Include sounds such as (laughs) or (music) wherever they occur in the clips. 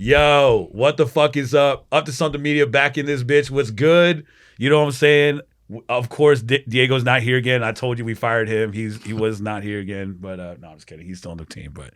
Yo, what the fuck is up? Up to something media back in this bitch. What's good? You know what I'm saying? Of course, Di- Diego's not here again. I told you we fired him. He's he was not here again. But uh, no, I'm just kidding. He's still on the team. But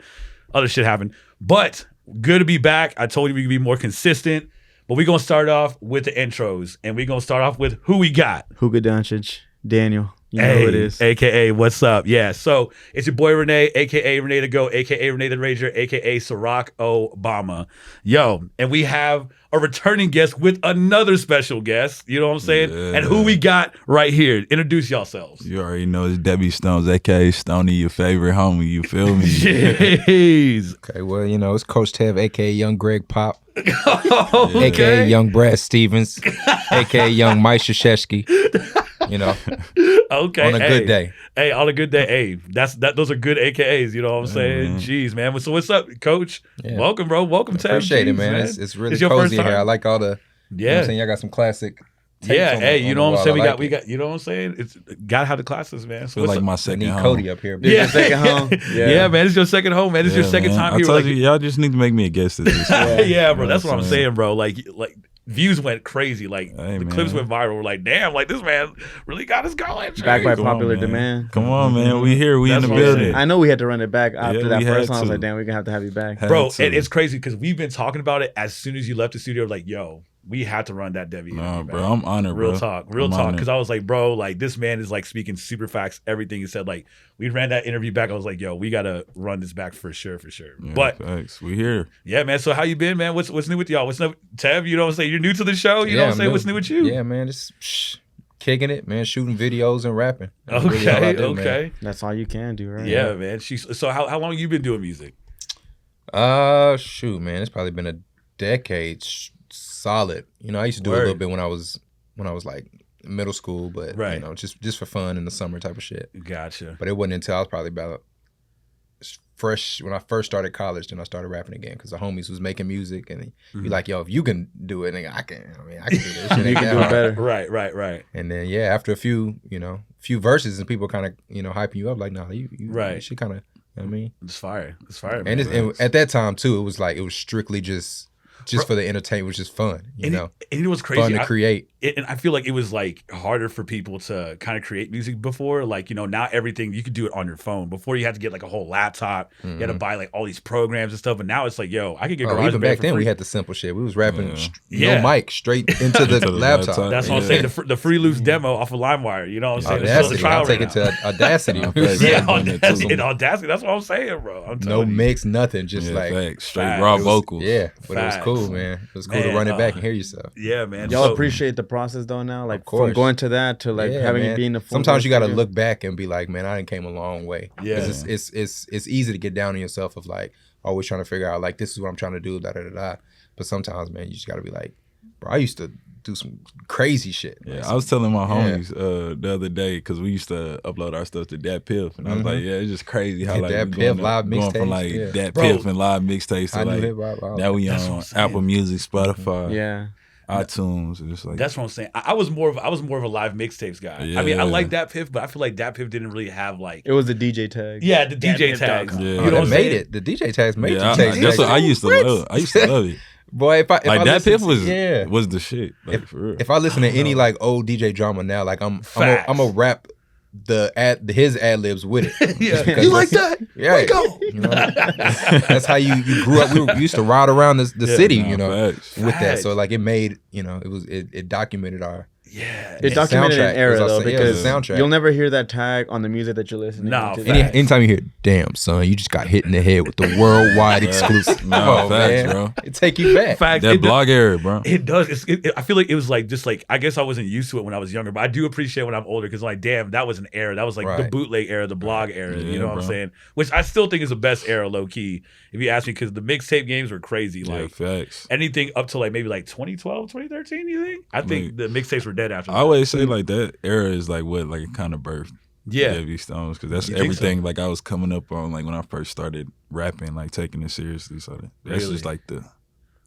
other shit happened. But good to be back. I told you we could be more consistent. But we're gonna start off with the intros, and we're gonna start off with who we got. Hugo Doncic, Daniel. You know who it is. AKA what's up? Yeah. So it's your boy Renee, aka Renee the Go, aka Renee the Rager, aka Ciroc Obama. Yo, and we have a returning guest with another special guest. You know what I'm saying? Yeah. And who we got right here. Introduce yourselves. You already know it's Debbie Stones, aka Stony, your favorite homie. You feel me? (laughs) Jeez. Okay, well, you know, it's Coach Tev, aka Young Greg Pop, (laughs) okay. aka Young Brad Stevens, aka Young Mike Krzyzewski. You know, (laughs) Okay. on a hey. good day. Hey, on a good day. Hey, that's that. Those are good AKAs. You know what I'm saying? man. Jeez, man. So what's up, Coach? Yeah. Welcome, bro. Welcome, Tev. Appreciate it, Jeez, man. It's, it's really It's cozy here. I like all the. You know what Yeah. I'm saying y'all got some classic. Yeah, on hey, on you know what I'm saying? We I got, like we got, you know what I'm saying? It's gotta have the classes, man. So Feel like my second need home. Cody up here. (laughs) Yeah. your second home. (laughs) yeah. man, it's your second home, man. It's your second man. time I here. told Like, you, y'all just need to make me a guest at this. yeah, Yeah. bro, You that's what what I'm saying, bro. Like, like views went crazy. Like Hey, the man. clips went viral. We're like, damn, like this man really got us going. Back by Come popular man. demand. Come on, man. We mm-hmm. here. We That's in the building. I know we had to run it back after Yeah, that first had one. I was like, damn, we're gonna have to have you back. Had bro. to. And it's crazy because we've been talking about it as soon as you left the studio. Like, yo, we had to run that Debbie. Nah, bro. I'm honored, Real bro. talk, real I'm talk. Because I was like, bro, like this man is like speaking super facts. Everything he said, like we ran that interview back. I was like, yo, we gotta run this back for sure, for sure. Yeah, but facts. we here. yeah, man. So how you been, man? What's what's new with y'all? What's new, Tev? You know what I'm saying? You're new to the show. You know what I'm I'm saying? What's new with you? Yeah, man. Just psh, kicking it, man. Shooting videos and rapping. That's really all I Okay, man. okay. That's all you can do, right? Yeah, man. She's so how how long you been doing music? Uh, shoot, man. It's probably been a decade sh- solid. You know, I used to do a little bit when I was when I was like middle school, but Right. you know, just just for fun in the summer type of shit. Gotcha. But it wasn't until I was probably about fresh when I first started college, then I started rapping again because the homies was making music and Mhm. be like, "Yo, if you can do it, nigga, I can. I mean, I can do this. (laughs) Shit You can do it better. (laughs) Right, right, right. And then yeah, after a few, you know, few verses and people kind of you know hyping you up, like, nah, you, you Right. You should kind of, you know what I mean. It's fire. It's fire. And, it's, and at that time too, it was like it was strictly just just for the entertainment, which is fun, you and, know, it, and it was fun crazy. to I- create. It, and I feel like it was like harder for people to kind of create music before. Like, you know, now everything you could do it on your phone. Before you had to get like a whole laptop, you had to buy like all these programs and stuff. But now it's like, yo, I could get Mm-hmm. Oh, GarageBand even back for then, free. we had the simple shit. We was rapping Yeah. st- Yeah. no mic straight (laughs) into the Into the laptop. laptop. That's what I'm saying. The, fr- the free loose demo off of LimeWire. You know what I'm saying? It's still the Audacity. trial I'll take right it to. Audacity. Nah, We was (laughs) facts. Yeah, I'm doing that Audacity. (laughs) Audacity. That's what I'm saying, bro. I'm no you. mix, nothing. Just yeah, like facts. Straight Facts. raw It vocals. yeah, but Facts. it was cool, man. It was cool to run it back uh, and hear yourself. Yeah, man. Y'all appreciate the process though now, like from going to that to like Yeah, having man. it be in the. full Sometimes you got to look back and be like, man, I didn't came a long way. Yeah. it's, it's it's it's easy to get down on yourself of like always trying to figure out like this is what I'm trying to do, da da da da. But sometimes, man, you just got to be like, bro, I used to do some crazy shit. Yeah, man. I was telling my Yeah. homies uh, the other day because we used to upload our stuff to Dat Piff, and I was like, "Yeah, it's just crazy how Yeah, like Dat Piff, going, to- live going from mixtapes, like yeah. Dat Piff and live mixtapes to knew like hip was now we That's what I'm on. Apple Music, Spotify, Yeah, iTunes, and just like That's what I'm saying. I, I was more of I was more of a live mixtapes guy. I mean, I like Dat Piff, but I feel like Dat Piff didn't really have like it was the DJ tag. yeah the DJ Piff tags. Yeah. You Oh, know that what I'm made saying? it. The DJ tags made yeah, the I, tags. that's what I used to what? love. I used to (laughs) love it. Boy, if I if Like I that listen Piff was yeah. was the shit. Like for real. If I listen to I don't any like old DJ drama now, like I'm I'm a, Facts. I'm a rap the ad his ad libs with it. (laughs) yeah, you like that? Yeah, Let go. you know, that's how you, you grew up. We, were, we used to ride around the, the Yeah, city, Nah, you know, facts. with that. So like it made you know it was it, it documented our Yeah, It documented soundtrack. an era though also- yeah, it was because a soundtrack. you'll never hear that tag on the music that you're listening Nah, to. any, anytime you hear "Damn son, you just got hit in the head with the worldwide (laughs) exclusive." Nah, oh, facts, man. bro. It take you back. Facts. That It do- blog era, bro. It does. It's, it, it- I feel like it was like just like I guess I wasn't used to it when I was younger, but I do appreciate when I'm older because I'm like damn, that was an era. That was like the bootleg era, the blog era. you Yeah, know what I'm saying? Which I still think is the best era, low key. If you ask me, because the mixtape games were crazy. Yeah, Like facts. anything up to like maybe like 2012, 2013. You think? I think the mixtapes were dead after. I that. always say like that era is like what like a kind of birth. yeah. Debbie Stones because that's You think so? everything like I was coming up on like when I first started rapping like taking it seriously so that, that's Really? just like the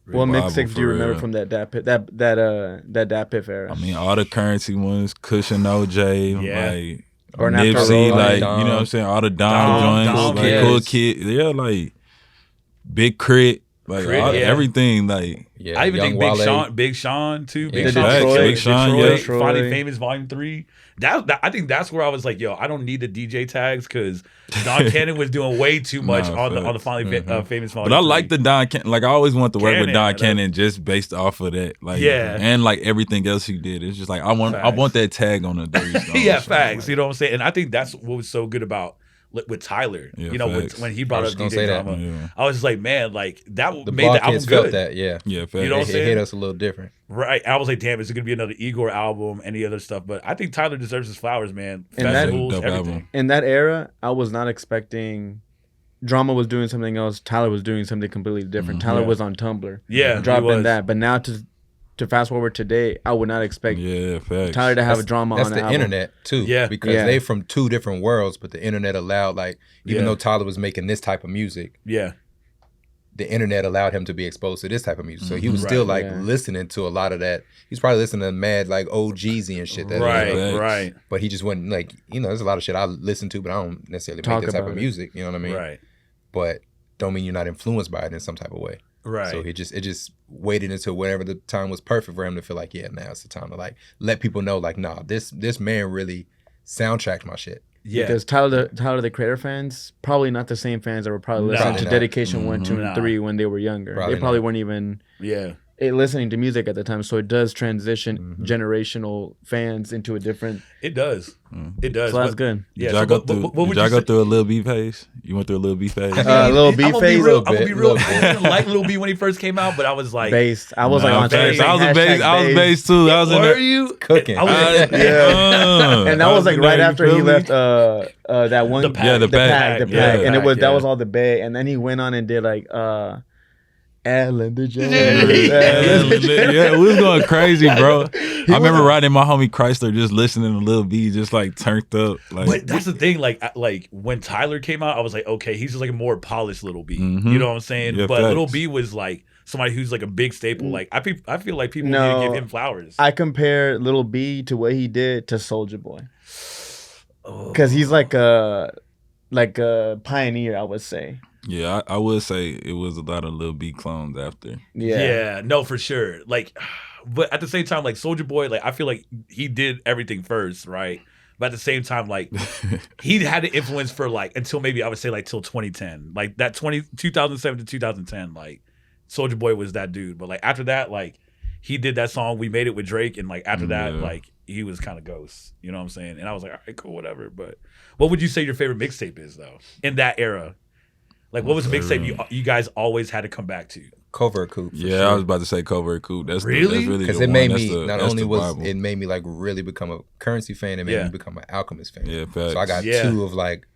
What mixtape do you remember real. from that that Piff- that that uh that that Piff era? I mean all the currency ones Kush and OJ Yeah. like Or Nipsey Roll, like Dom. you know what I'm saying all the Dom, Dom, joints Dom, like yes. Cool Kid yeah like Big K.R.I.T. Like Crit, all- yeah. everything, like Yeah, I even Young think Big Wale. Sean, Big Sean too. Big. Sean, Detroit. Detroit, Big Sean, Detroit, yeah. Finally Famous Volume Three. That, that- I think that's where I was like, yo, I don't need the DJ tags because Don (laughs) Cannon was doing way too much Nah, on the on the facts. Finally Fa- uh, Famous Volume. But I 3. like the Don Cannon. Like I always want to work Cannon, with Don though. Cannon just based off of that. Like Yeah. and like everything else he did. It's just like I want I want that tag on the (laughs) yeah, facts. like, you know what I'm saying? And I think that's what was so good about with Tyler. Yeah, you know, with, when he brought was up DJ drama, yeah, I was just like, man, like that The made the album felt good. that. Yeah, yeah, facts. You know what it, I'm it hit us a little different. Right. I was like, damn, is it gonna be another Igor album? Any other stuff? But I think Tyler deserves his flowers, man. And that- Festivals, Dope everything. In that era, I was not expecting. Drama was doing something else. Tyler was doing something completely different. Mhm. Tyler Yeah. was on Tumblr, Yeah, he dropping that. But now to to fast forward today, I would not expect Yeah, facts. Tyler to have That's- a drama That's on the the album. internet too. Yeah. because Yeah. they from two different worlds, but the internet allowed like even Yeah. though Tyler was making this type of music, Yeah. the internet allowed him to be exposed to this type of music. So he was Mhm. still like yeah. listening to a lot of that. He's probably listening to mad like old Jeezy and shit. That right. Facts. Right. But he just wasn't like you know. There's a lot of shit I listen to, but I don't necessarily Talk make that type of music. You know what I mean? right. But don't mean you're not influenced by it in some type of way. Right. So he just it just waited until whatever the time was perfect for him to feel like, yeah, now it's the time to like let people know, like, nah, this this man really soundtracked my shit. yeah. Because Tyler, the, Tyler the Creator fans, probably not the same fans that were probably No. listening Probably to not. Dedication one, two, and three when they were younger. Probably they probably not. weren't even yeah. Eh, listening to music at the time. So it does transition Mhm. generational fans into a different. It does. Mm. It does. So that's But- good. Yeah. Did so y'all go what- through? what, what would did y'all you go say? through a little B phase? You went through a little B phase. (laughs) Uh, Lil B I'm gonna be phase? real. Little I'm gonna be real. I didn't like Lil B when he first came out, but I was like, Based. I was like Nah, on Twitter facts. I was a hashtag base. I was based. base too. I was in were there. you Cooking. I was, Uh, (laughs) Yeah. and that I was like right after he left uh uh that one The pack. Yeah, the the bag. pack, the Yeah, pack, and it was that was all the bay, and then he went on and did like uh, Ellen DeGeneres. (laughs) Yeah. Yeah, yeah, we was going crazy, bro. (laughs) I remember a- riding my homie Chrysler, just listening to Lil B, just like turned up. Like, But that's the thing. Like, like when Tyler came out, I was like, okay, he's just like a more polished little B. Mhm. You know what I'm saying? Yeah, but little facts. B was like somebody who's like a big staple. Like, I pe- I feel like people need No. to give him flowers. I compare Little B to what he did to Soulja Boy Oh. because he's like a like a pioneer, I would say. Yeah, I, I would say it was a lot of Lil B clones after. yeah. Yeah, no, for sure. Like, but at the same time, like Soulja Boy, like I feel like he did everything first, right? But at the same time, like (laughs) he had an influence for like until maybe I would say like till 2010, like that 20 2007 to 2010, like Soulja Boy was that dude. But like after that, like he did that song "We Made It" with Drake, and like after that, Yeah. like he was kind of ghost. You know what I'm saying? And I was like, all right, cool, whatever. But what would you say your favorite mixtape is though in that era? Like, what was a mixtape you you guys always had to come back to? Covert coup. for yeah, sure. I was about to say Covert Coup. That's Really? the, that's really because it made That's me the- not only was Bible. it made me like really become a Curren$y fan, it made Yeah. me become an Alchemist fan. yeah, facts. So I got Yeah. two of like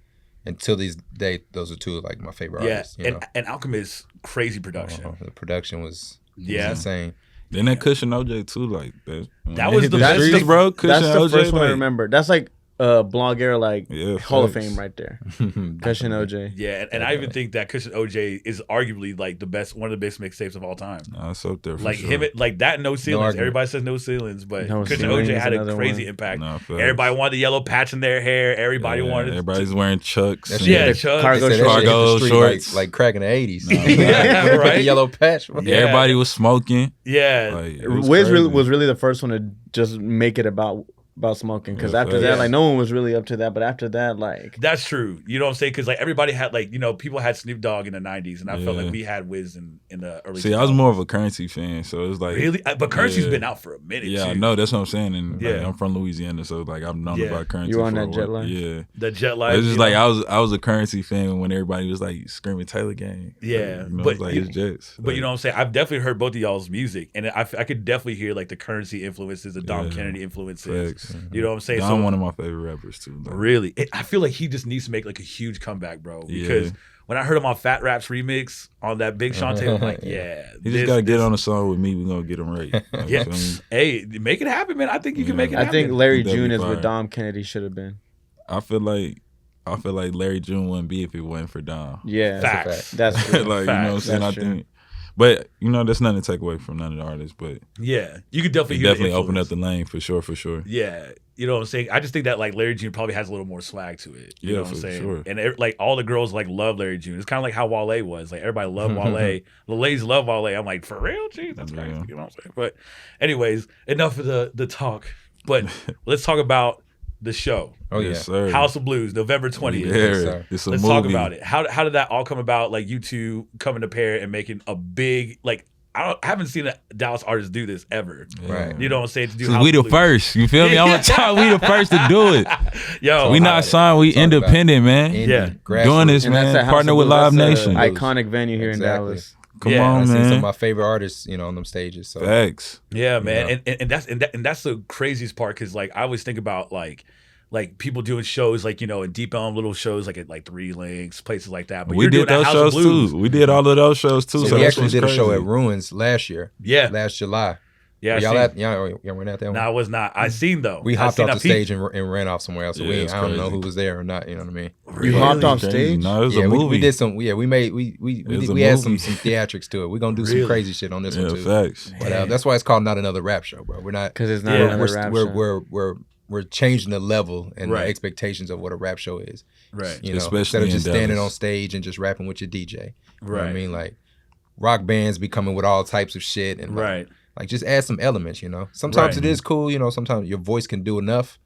until these day those are two of like my favorite Yeah, artists. You and know? and Alchemist crazy production. Uh-huh. The production was, was Yeah. insane. Then that Kush and OJ too, like that. That was hit the best streets, bro. Cushion that's the OJ, first one I remember. That's like uh blog era, like Yeah, Hall of. Fame right there. (laughs) Kush and OJ. Yeah, and, and I even think that Kush and OJ is arguably like the best, one of the best mixtapes of all time. Nah, it's up there for like sure. him, like that, no ceilings. argument. Everybody says no ceilings, but No Cushion Ceilings OJ had a crazy one. impact. Nah, facts. Everybody wanted the yellow patch in their hair. Everybody Yeah, wanted. Everybody's wearing Chucks. That and- shit- yeah, The Chuck. cargo They said that shit Cargo shorts. like, like crack in the eighties. Nah, (laughs) Yeah, With (laughs) right. the yellow patch. Yeah. Everybody was smoking. yeah, Like, was Wiz really was really the first one to just make it about about smoking because Yeah, after facts. that, Yeah. like no one was really up to that. But after that, like that's true. You know what I'm saying? Because like everybody had like you know people had Snoop Dogg in the '90s, and I felt Yeah. like we had Wiz in in the early. See, I was 2000s. more of a Curren$y fan, so it's like really, Uh, but Curren$y's Yeah. been out for a minute. Yeah, I too. know that's what I'm saying, and like, Yeah. I'm from Louisiana, so like I've known Yeah. about Curren$y. You on for a that jet while. line? Yeah, the Jet Life. it's just you like know? I was I was a Curren$y fan when everybody was like screaming Taylor Gang. Yeah, you know, but it's like you- it's Jets. But you know what I'm saying? I've definitely heard both of y'all's music, and I, I could definitely hear like the Curren$y influences, the Dom Yeah. Kennedy influences. facts. Mm-hmm. You know what I'm saying? Don one of my favorite rappers too. Like, really, it, I feel like he just needs to make like a huge comeback, bro. Yeah. Because when I heard him on Fat Raps remix on that Big Sean tape, I'm like, (laughs) yeah, He this- just gotta get this- on a song with me. We're gonna get him right. (laughs) Like, Yeah, feel me? hey, make it happen, man. I think you can make it happen. I happen. think Larry June is fire. what Dom Kennedy should have been. I feel like I feel like Larry June wouldn't be if it wasn't for Dom. Yeah, Facts. that's (laughs) true. like you know what I'm Facts. saying. I That's true. think, But you know, that's nothing to take away from none of the artists. But Yeah, you could definitely it definitely opened up the lane for sure, for sure. Yeah, you know what I'm saying. I just think that like Larry June probably has a little more swag to it. You Yeah, know what I'm saying. sure. And er- like all the girls like love Larry June. It's kind of like how Wale was. Like everybody loved Wale. (laughs) The ladies love Wale. I'm like for real, Jeez, that's crazy. Yeah. You know what I'm saying. But anyways, enough of the the talk. But (laughs) let's talk about the show. Oh yeah. sir. House of Blues, November 20th. Yeah, sir. it's a Let's movie. talk about it. How how did that all come about? Like you two coming to pair and making a big like I, don't, I haven't seen a Dallas artist do this ever. Right. You know what I'm saying? To do So House we of the Blues. first. You feel me? I'm gonna (laughs) tell we the first to do it. (laughs) Yo, we not signed. We independent, man. Indie, Yeah. Doing this, And man. Partner with Live uh, Nation. iconic venue here Exactly. in Dallas. Come Yeah, I on, see some of my favorite artists, you know, on them stages. So Facts. Yeah, man, know? and, and and that's and, that, and that's the craziest part because like I always think about like like people doing shows like you know in Deep Ellum little shows like at like Three Links places like that. But we did those shows too. We did all of those shows too. So, So, we actually what's did a show at Ruins last year, Yeah, last July. Yeah. I y'all seen. at y'all, y'all weren't at that one. no, I was not. I seen though. we hopped seen, off the peeped. stage and, and ran off somewhere else. So Yeah, we it's I don't know who was there or not. You know what I mean? You hopped off stage? No, it was yeah, a we, movie. we did some. Yeah, we made we we we, did, we had some some theatrics to it. We're gonna do Really? some crazy shit on this Yeah, one too. facts. But uh, that's why it's called not another rap show, bro. We're not Because it's not Yeah. another we're, rap we're, show. we're we're we're changing the level and Right. the expectations of what a rap show is. Right, You know, Especially instead of in just standing on stage and just rapping with your DJ. You know what I mean? Like rock bands be coming with all types of shit and right. like just add some elements, you know. Sometimes Right. it is cool, you know, sometimes your voice can do enough,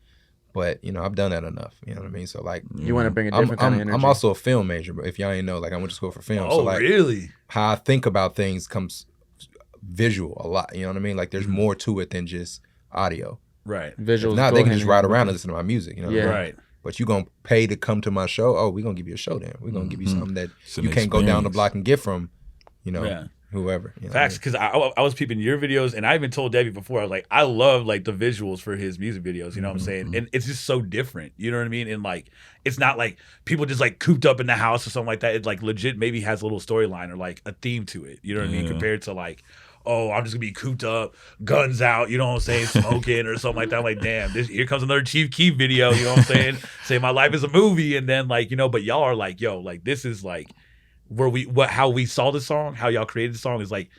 but you know, I've done that enough. You know what I mean? So like you want to bring a I'm, different kind I'm, of energy. I'm also a film major, but if y'all ain't know, like I went to school for film. Oh, so like really? how I think about things comes visual a lot. You know what I mean? Like Mm-hmm. there's more to it than just audio. Right, Visual. If not, they can just ride around and listen to my music. You know what I Yeah. mean? right. But you gonna pay to come to my show? Oh, we gonna give you a show then. we gonna give you Mhm. something that you can't go down the block and get from, you know, Yeah. Whoever. You know I Facts, mean? because I, I was peeping your videos, and I even told Debbie before. I was like, I love like the visuals for his music videos. You know what I'm mm-hmm, saying? Mm-hmm. And it's just so different. You know what I mean? And like, it's not like people just like cooped up in the house or something like that. It like legit maybe has a little storyline or like a theme to it. You know what I mean? Compared to like. Oh, I'm just gonna be cooped up, guns out, you know what I'm saying, smoking or something like that. I'm like, damn, this here comes another Chief Keef video, you know what I'm saying? Say my life is a movie, and then like, you know, but y'all are like, yo, like this is like where we what how we saw the song, how y'all created the song is like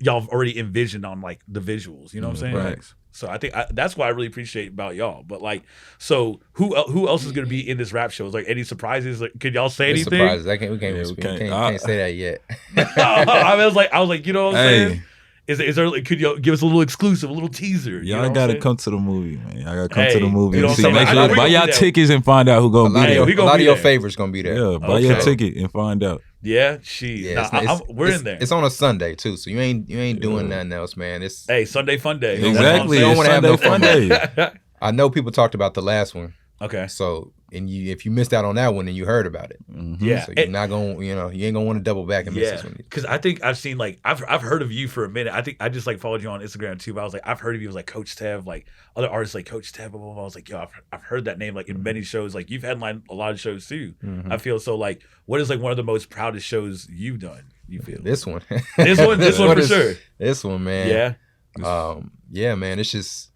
y'all have already envisioned on like the visuals. You know what I'm mm-hmm. saying? Right. Like, so I think I, that's what I really appreciate about y'all. But like, so who uh, who else is gonna be in this rap show? Is like any surprises? Like, could y'all say It's anything? surprises. I can't. We can't. Yeah, we we can't, can't. can't, I- can't uh, say that yet. (laughs) I was like, I was like, you know what I'm saying? Hey, Is is there? Could you give us a little exclusive, a little teaser? you know y'all gotta come to the movie, man. Y'all gotta come Hey, to the movie you know and see. Make sure we buy y'all there. tickets and find out who a gonna be there. your, a lot of your favorites gonna be there. Yeah, buy your ticket and find out. Yeah, she. Yeah, nah, it's, I- it's- I'm- we're it's- in there. It's on a Sunday too, so you ain't you ain't doing Yeah. nothing else, man. It's hey, Sunday fun day. Exactly. You don't wanna have no fun. fun day. (laughs) I know people talked about the last one, okay. so and you if you missed out on that one, then you heard about it. Mhm. Yeah. So you're and- not gonna you know you ain't gonna want to double back and miss this one. because I think I've seen like I've I've heard of you for a minute. I think I just like followed you on Instagram too. But I was like I've heard of you It was like Coach Tev, like other artists like Coach Tev. Blah, blah, blah. I was like yo, I've, I've heard that name like in many shows. Like you've headlined a lot of shows too. Mhm. I feel so like what is like one of the most proudest shows you've done? You feel This one, (laughs) this one, this one for is- sure. This one, man. Yeah, um yeah man it's just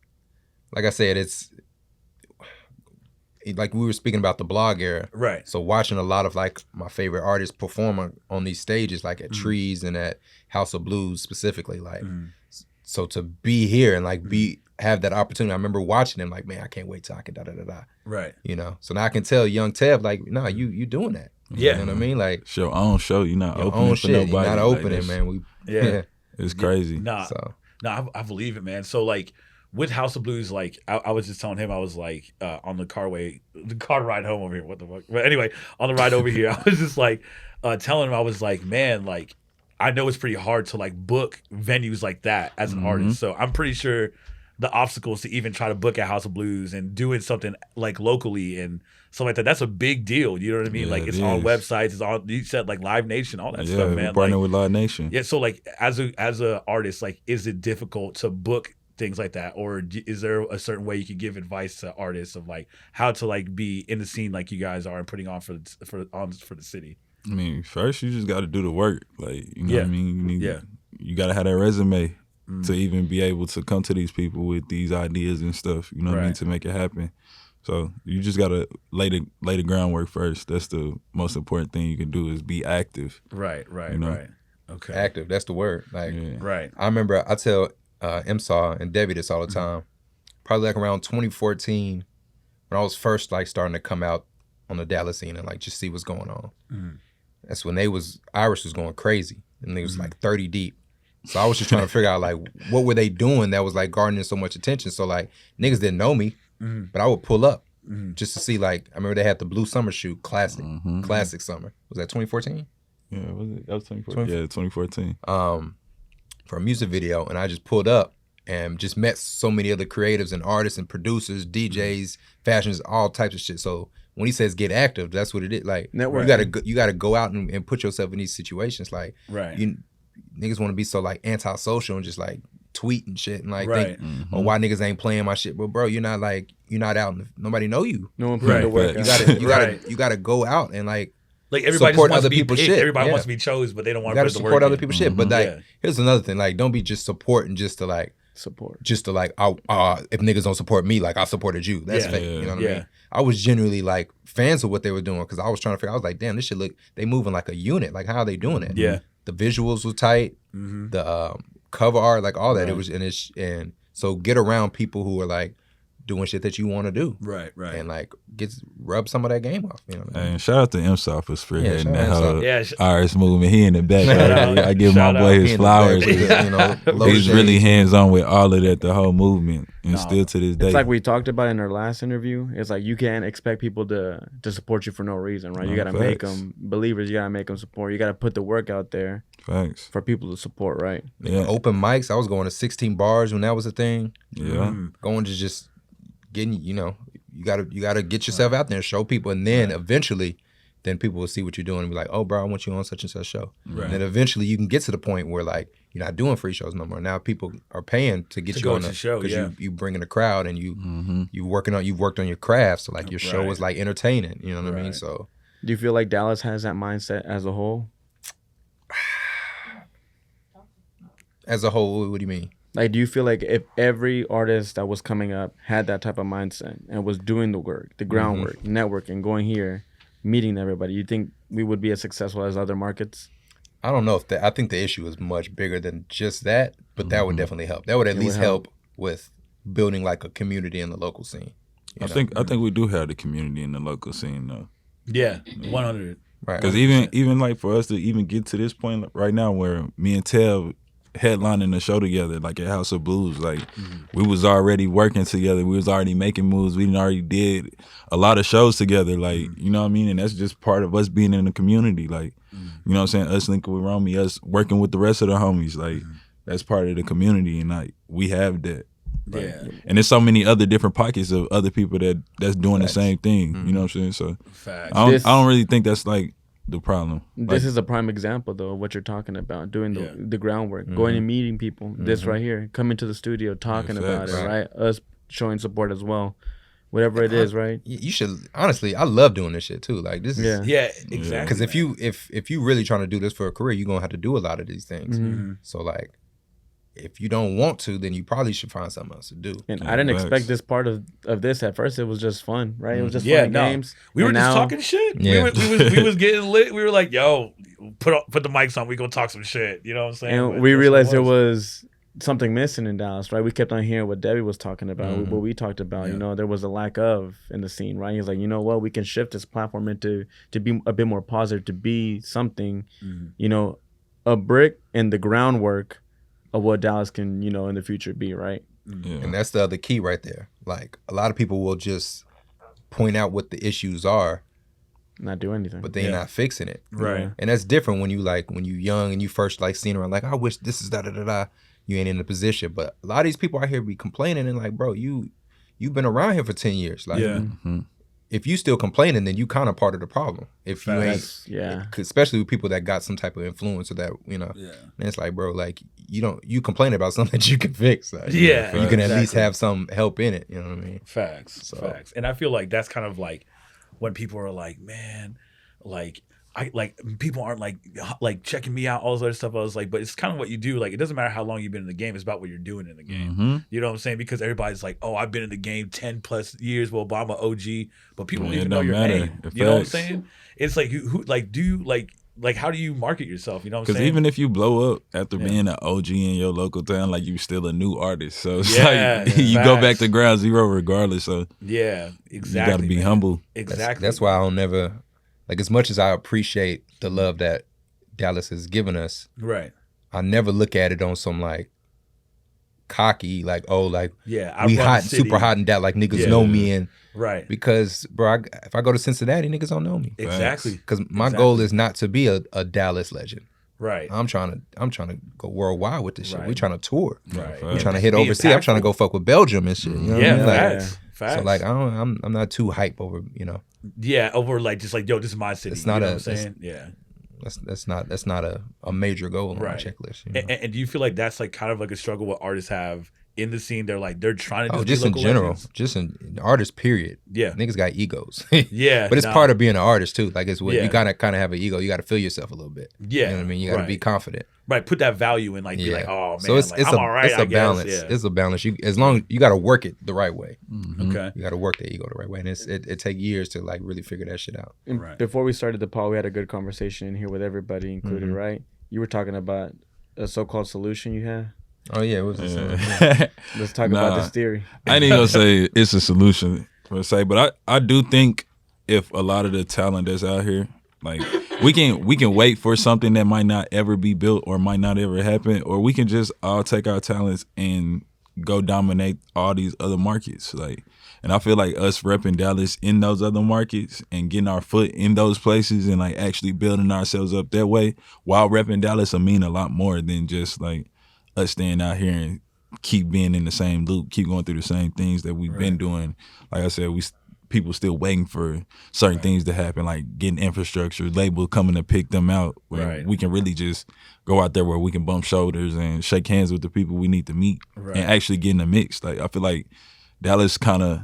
like i said it's like we were speaking about the blog era right. so watching a lot of like my favorite artists perform on, on these stages like at Mhm. trees and at house of blues specifically like Mhm. so to be here and like be have that opportunity i remember watching them like man i can't wait till i can da da da da Right. you know so now i can tell young tev like no you you doing that Yeah. you know what i mean like It's your own show. You're not your opening own for shit nobody. you're not opening that's- man we Yeah. (laughs) It's crazy. Nah, so No, I, I believe it, man. So like with House of Blues, like I, I was just telling him, I was like uh, on the car way, the car ride home over here. What the fuck? But anyway, on the ride over here, (laughs) I was just like uh, telling him, I was like, man, like I know it's pretty hard to like book venues like that as an Mhm. artist. So I'm pretty sure the obstacles to even try to book a House of Blues and doing something like locally and stuff like that. That's a big deal. You know what I mean? Yeah, like it it's on websites. It's on. You said like Live Nation, all that yeah, stuff, man. partner Like, with Live Nation. yeah. So like as a as a artist, like is it difficult to book things like that, or is there a certain way you could give advice to artists of like how to like be in the scene like you guys are and putting on for the, for on for the city? I mean, first you just got to do the work. Like you know Yeah. what I mean. You need, Yeah. You got to have that resume Mm. to even be able to come to these people with these ideas and stuff. You know what I mean to make it happen. So you just got to lay the lay the groundwork first. That's the most important thing you can do is be active. Right, right, You know? right. Okay. active. That's the word. Like Yeah. Right. I remember I tell uh, MSAW and Debbie this all the time. Probably like around 2014, when I was first like starting to come out on the Dallas scene and like just see what's going on. Mhm. That's when they was Irish was going crazy and they was like 30 deep. So I was just trying to figure out like what were they doing that was like garnering so much attention. So like niggas didn't know me, Mhm. but I would pull up Mhm. just to see like I remember they had the Blue Summer shoot classic, classic summer. Was that 2014? Yeah, was it? That was 2014. Twenty- Yeah, 2014. um, for a music video, and I just pulled up and just met so many other creatives and artists and producers, DJs, fashions, all types of shit. So when he says get active, that's what it is. Like Network. you gotta go, you gotta go out and, and put yourself in these situations. Like Right. you niggas want to be so like antisocial and just like tweet and shit and like Right. think, Mm-hmm. oh why niggas ain't playing my shit. But bro, you're not like you're not out. In the, nobody know you. No one put Right. the work. You gotta you gotta (laughs) Right. you gotta go out and like Like everybody Support wants other to be people's picked. shit, Everybody yeah. wants to be chose, but they don't want to gotta put the support work other in. people's shit. But like Yeah. here's another thing. Like don't be just supporting just to like support. just to like, I, uh, if niggas don't support me, like I supported you. That's Yeah. fake. You know what I mean? I was genuinely like fans of what they were doing because I was trying to figure. I was like, damn, this shit look. They moving like a unit. Like how are they doing it? Yeah. The visuals was tight. Mm-hmm. The um, cover art, like all that. It was and it's and so get around people who are like doing shit that you want to do Right. Right. and like get rub some of that game off. You know what I mean? And shout out to MSOF for spearheading shout that whole yeah. sh- Irish movement. He in the back. Shout I, give Shout my boy He his in flowers. back you know, (laughs) low He's really hands on with all of that, the whole movement, and No. still to this day. It's like we talked about in our last interview. It's like you can't expect people to to support you for no reason, right? You got to make them believers. You got to make them support. You got to put the work out there Facts. for people to support, right? Yeah. Open mics. I was going to 16 bars when that was a thing. Yeah. Mhm. going to just getting you know you gotta you gotta get yourself out there and show people and then eventually then people will see what you're doing and be like oh bro i want you on such and such show. Right. and then eventually you can get to the point where like you're not doing free shows no more. Now people are paying to get To you go on to the the show, yeah. you you bring in a crowd and you Mm-hmm. you working on you've worked on your craft. So like your show is like entertaining you know what i mean? So Do you feel like Dallas has that mindset as a whole? (sighs) as a whole what do you mean Like, do you feel like if every artist that was coming up had that type of mindset and was doing the work, the groundwork, networking, going here, meeting everybody, you think we would be as successful as other markets? I don't know if that. I think the issue is much bigger than just that, but that would definitely help. That would at Mm-hmm. It would least help. help. with building like a community in the local scene. I know? think I think we do have the community in the local scene though. Yeah. One hundred. right. Because even even like for us to even get to this point right now where me and Tev headlining the show together, like at House of Blues, like mm-hmm. we was already working together. We was already making moves. We already did a lot of shows together. Like mm-hmm. you know what I mean, and that's just part of us being in the community. Like mm-hmm. you know what I'm saying, us linking with Romy, us working with the rest of the homies. Like that's part of the community, and like we have that. Like, Yeah. And there's so many other different pockets of other people that that's doing Facts. the same thing. You know what I'm saying? So Facts. I don't, This- I don't really think that's like the problem. This Like, is a prime example, though, of what you're talking about, doing the, Yeah. the groundwork, going and meeting people. This right here, coming to the studio, talking about it, Right. right? Us showing support as well, whatever it is, right? You should honestly. I love doing this shit too. Like this is Yeah. Yeah. Exactly. because if you if if you really trying to do this for a career, you're gonna have to do a lot of these things. Mhm. Mhm. So like, if you don't want to, then you probably should find something else to do. And Yeah, I didn't facts. expect this part of, of this at first. It was just fun, right? It was just Yeah, fun no. games. We were And just now- talking shit. We, were, we, was, we was getting lit. We were like, yo, put on, put the mics on. We gonna talk some shit. You know what I'm saying? and But we realized it there was something missing in Dallas, right? We kept on hearing what Debbie was talking about, Mhm. what we talked about. Yeah. You know, there was a lack of in the scene, right? He's like, you know what, we can shift this platform into to be a bit more positive, to be something, Mhm. you know, a brick in the groundwork of what Dallas can, you know, in the future be, right? yeah. And that's the other key right there. Like a lot of people will just point out what the issues are, Not do anything. but they're Yeah. not fixing it. Right. And that's different when you like when you young and you first like seeing around like I wish this is da da da da. You ain't in the position, but a lot of these people out here be complaining and like, bro, you you've been around here for ten years. Like, Yeah. Mhm. If you still complaining, then you kind of part of the problem. If you ain't, yeah. Eh, especially with people that got some type of influence or that you know, Yeah. and it's like, bro, like you don't you complain about (laughs) something that you can fix. Like, Yeah, you can at least have some help in it. You know what I mean? Facts. So- Facts. And I feel like that's kind of like when people are like, man, like I like people aren't like like checking me out, all this other stuff. I was like, but it's kind of what you do. Like it doesn't matter how long you've been in the game, it's about what you're doing in the game. Mhm. You know what I'm saying? Because everybody's like, oh, I've been in the game 10 plus years. Well, I'm an OG, but people don't even it know don't your matter. name. It You know what I'm saying? It's like, who, who like, do you like, like how do you market yourself? You know what I'm Because even if you blow up after Yeah. being an OG in your local town, like you're still a new artist. So it's Yeah, like (laughs) you go back to ground zero regardless. So yeah, exactly. you got to be man. humble. That's- Exactly. That's, why I don't never like as much as I appreciate the love that Dallas has given us. right. I never look at it on some like cocky, like oh, like Yeah, I we hot, super hot in Dallas, like niggas Yeah. know me, and Right. because bro, I, if I go to Cincinnati, niggas don't know me. Exactly. Because my Exactly. goal is not to be a, a Dallas legend. Right. I'm trying to I'm trying to go worldwide with this shit. We Right. trying to tour. Right. We Yeah. trying to hit Be overseas. I'm trying to go fuck with Belgium and shit. You know what Yeah, I mean? Like, facts. Facts. so like I don't I'm I'm not too hype over, you know. Yeah, over like just like yo, this is my city. It's not you know a- what I'm saying. Yeah. That's that's not that's not a, a major goal on Right. my checklist. You know? And, and do you feel like that's like kind of like a struggle what artists have in the scene? They're like they're trying to oh, just, just be in general, legends. just in, in artist period. Yeah. Niggas got egos. (laughs) Yeah. but it's nah. part of being an artist too. Like it's what Yeah. you gotta kind of have an ego. You gotta feel yourself a little bit. Yeah. You know what I mean? You gotta be confident. Right. Put that value in, like, be like, oh man, so it's like, it's I'm a all right. it's a I guess. balance. Yeah. It's a balance. You as long you gotta work it the right way. okay. You gotta work the ego the right way, and it's it, it take years to like really figure that shit out. And Right. Before we started the pod, we had a good conversation in here with everybody included, Mhm. right? You were talking about a so-called solution you have. Oh yeah, it was. just, Yeah. (laughs) Let's talk Nah. about this theory. I ain't even gonna say it's a solution per se, but I, I do think if a lot of the talent that's out here, like we can we can wait for something that might not ever be built or might not ever happen, or we can just all take our talents and go dominate all these other markets. Like and I feel like us repping Dallas in those other markets and getting our foot in those places and like actually building ourselves up that way while repping Dallas will mean a lot more than just like us staying out here and keep being in the same loop, keep going through the same things that we've been doing. Like I said, we people still waiting for certain things to happen, like getting infrastructure, label coming to pick them out. Where Right. we can really just go out there where we can bump shoulders and shake hands with the people we need to meet Right. and actually get in the mix. Like I feel like Dallas kind of.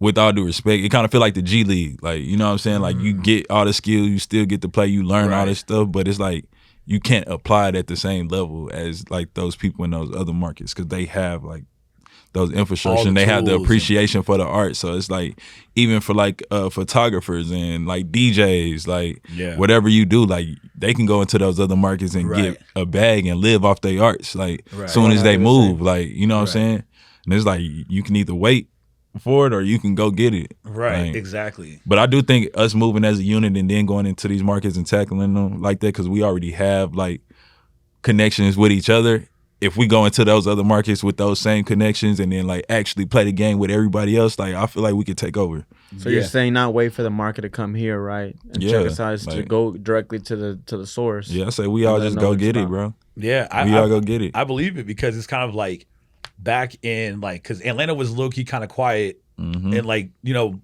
With all due respect, it kind of feel like the G League. Like, you know what I'm saying? Like you get all the skills, you still get to play, you learn all Mm-hmm. This stuff, but it's like you can't apply it at the same level as like those people in those other markets because they have like those infrastructure the and they have the appreciation for the art. So it's like even for like uh photographers and like DJs, like Yeah. whatever you do, like they can go into those other markets and Right. get a bag and live off their arts. Like Right. soon as they 100%. move, like you know what Right. I'm saying? And it's like you can either wait for it or you can go get it. Right. Like, exactly. but I do think us moving as a unit and then going into these markets and tackling them like that because we already have like connections with each other. If we go into those other markets with those same connections and then like actually play the game with everybody else, like I feel like we could take over. So Yeah. you're saying not wait for the market to come here, right? And Yeah, check us out is to go directly to the to the source. Yeah, I say we all just go get it, bro. Yeah. I, we I, all go get it. I believe it because it's kind of like back in like because Atlanta was low key kind of quiet Mhm. and like you know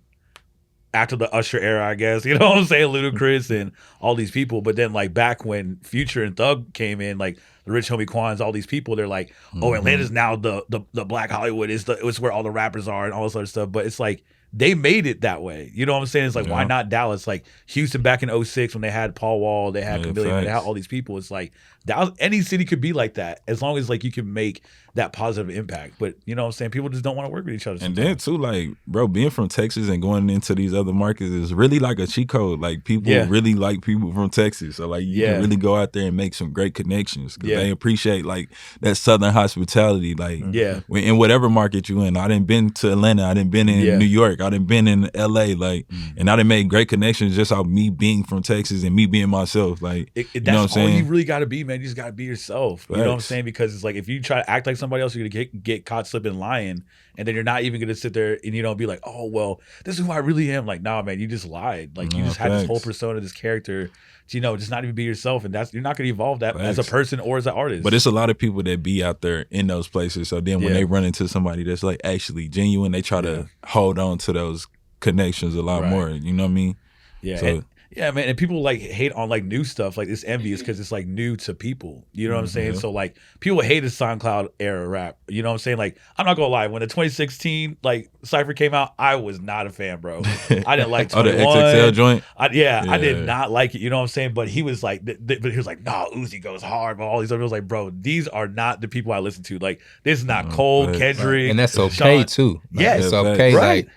after the Usher era, I guess (laughs) you know what I'm saying, Ludacris and all these people. But then like back when Future and Thug came in, like the Rich Homie Quans, all these people, they're like, oh, Mhm. Atlanta's now the the the Black Hollywood is the it's where all the rappers are and all this other stuff. But it's like they made it that way. You know what I'm saying? It's like why not Dallas? Like Houston back in 06 when they had Paul Wall, they had Yeah, Chameleon, they had all these people. It's like Dallas, any city could be like that as long as like you can make that positive impact. But you know what I'm saying? People just don't want to work with each other. And then too, like, bro, being from Texas and going into these other markets is really like a cheat code. Like people Yeah. really like people from Texas. So like you Yeah. can really go out there and make some great connections because Yeah. they appreciate like that southern hospitality. Like Yeah. in whatever market you in. I didn't been to Atlanta. I didn't been in. New York. I didn't been in LA. Like Mm. and I didn't make great connections just off me being from Texas and me being myself. Like It, it- You know that's what I'm all you really got to be, man. You just got to be yourself. You know what I'm saying? Because it's like if you try to act like somebody else, you're gonna get get caught slipping lying, and then you're not even gonna sit there and you know be like, oh well, this is who I really am. Like, nah, man, you just lied. Like you just had this whole persona, this character. To, you know, just not even be yourself, and that's you're not gonna evolve that as a person or as an artist. But it's a lot of people that be out there in those places. So then when Yeah. they run into somebody that's like actually genuine, they try Yeah. to hold on to those connections a lot Right. more. You know what I mean? Yeah, So- and- yeah, man. And people like hate on like new stuff. Like it's envious because it's like new to people. You know what I'm saying? Mhm. So like people hated SoundCloud era rap. You know what I'm saying? Like I'm not gonna lie. When the 2016 like Cipher came out, I was not a fan, bro. I didn't like (laughs) oh, the 21. XXL joint. I, yeah, I Yeah. did not like it. You know what I'm saying? But he was like, th- th- but he was like, nah, Uzi goes hard. But all these other was like, bro, these are not the people I listen to. Like this is not Mm, Cole, facts. Kendrick, and that's okay Sean. too. Like, Yeah, it's okay, Right. like